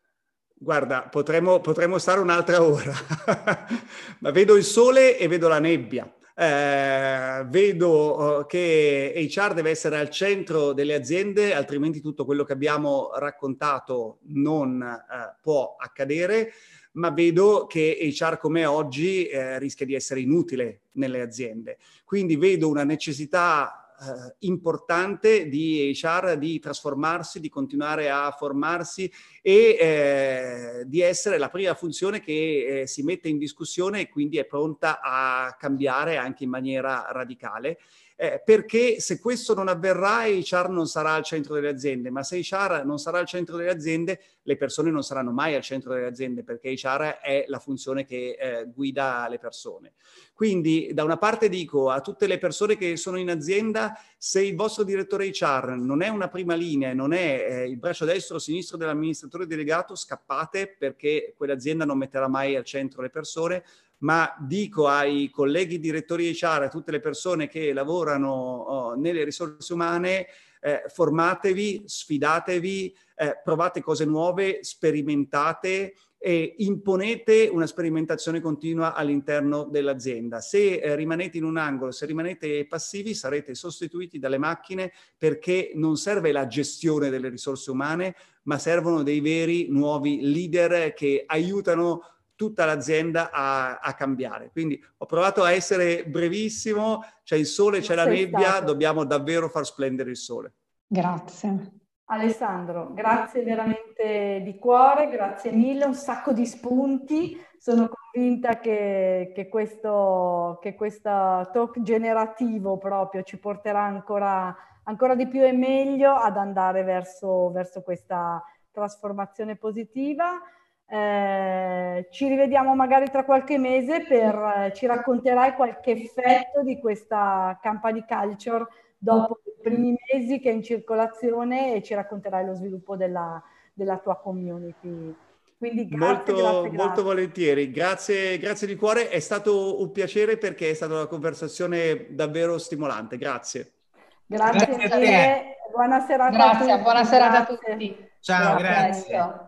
Guarda, potremmo, potremmo stare un'altra ora, (laughs) ma vedo il sole e vedo la nebbia. Eh, vedo uh, che HR deve essere al centro delle aziende, altrimenti tutto quello che abbiamo raccontato non uh, può accadere, ma vedo che HR come oggi eh, rischia di essere inutile nelle aziende. Quindi vedo una necessità eh, importante di HR di trasformarsi, di continuare a formarsi e eh, di essere la prima funzione che eh, si mette in discussione e quindi è pronta a cambiare anche in maniera radicale. Eh, perché se questo non avverrà HR non sarà al centro delle aziende, ma se HR non sarà al centro delle aziende, le persone non saranno mai al centro delle aziende perché HR è la funzione che eh, guida le persone. Quindi da una parte dico a tutte le persone che sono in azienda, se il vostro direttore HR non è una prima linea, non è eh, il braccio destro o sinistro dell'amministratore delegato, scappate perché quell'azienda non metterà mai al centro le persone, ma dico ai colleghi direttori HR, a tutte le persone che lavorano oh, nelle risorse umane, eh, formatevi, sfidatevi, eh, provate cose nuove, sperimentate e imponete una sperimentazione continua all'interno dell'azienda. Se eh, rimanete in un angolo, se rimanete passivi, sarete sostituiti dalle macchine perché non serve la gestione delle risorse umane, ma servono dei veri nuovi leader che aiutano tutta l'azienda a, a, cambiare. Quindi ho provato a essere brevissimo, c'è il sole, c'è la nebbia, stato. dobbiamo davvero far splendere il sole. Grazie. Alessandro, grazie veramente di cuore, grazie mille, un sacco di spunti. Sono convinta che, che questo che questa talk generativo proprio ci porterà ancora, ancora di più e meglio ad andare verso, verso questa trasformazione positiva. Eh, ci rivediamo magari tra qualche mese per ci racconterai qualche effetto di questa campagna culture dopo i primi mesi che è in circolazione e ci racconterai lo sviluppo della, della tua community. Quindi grazie, molto, grazie, grazie. molto volentieri, grazie, grazie di cuore, è stato un piacere perché è stata una conversazione davvero stimolante, grazie. Grazie, grazie mille, buona serata grazie, a tutti. Buona serata a tutti. Ciao, grazie.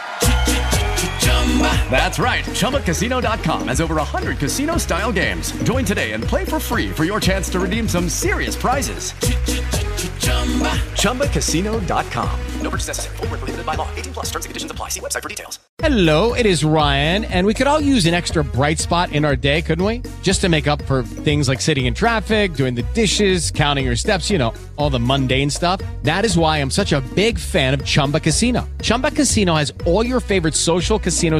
That's right. ChumbaCasino.com has over 100 casino style games. Join today and play for free for your chance to redeem some serious prizes. ChumbaCasino.com. No purchase necessary. Full prohibited by law. 18 plus terms and conditions apply. See website for details. Hello, it is Ryan, and we could all use an extra bright spot in our day, couldn't we? Just to make up for things like sitting in traffic, doing the dishes, counting your steps, you know, all the mundane stuff. That is why I'm such a big fan of Chumba Casino. Chumba Casino has all your favorite social casino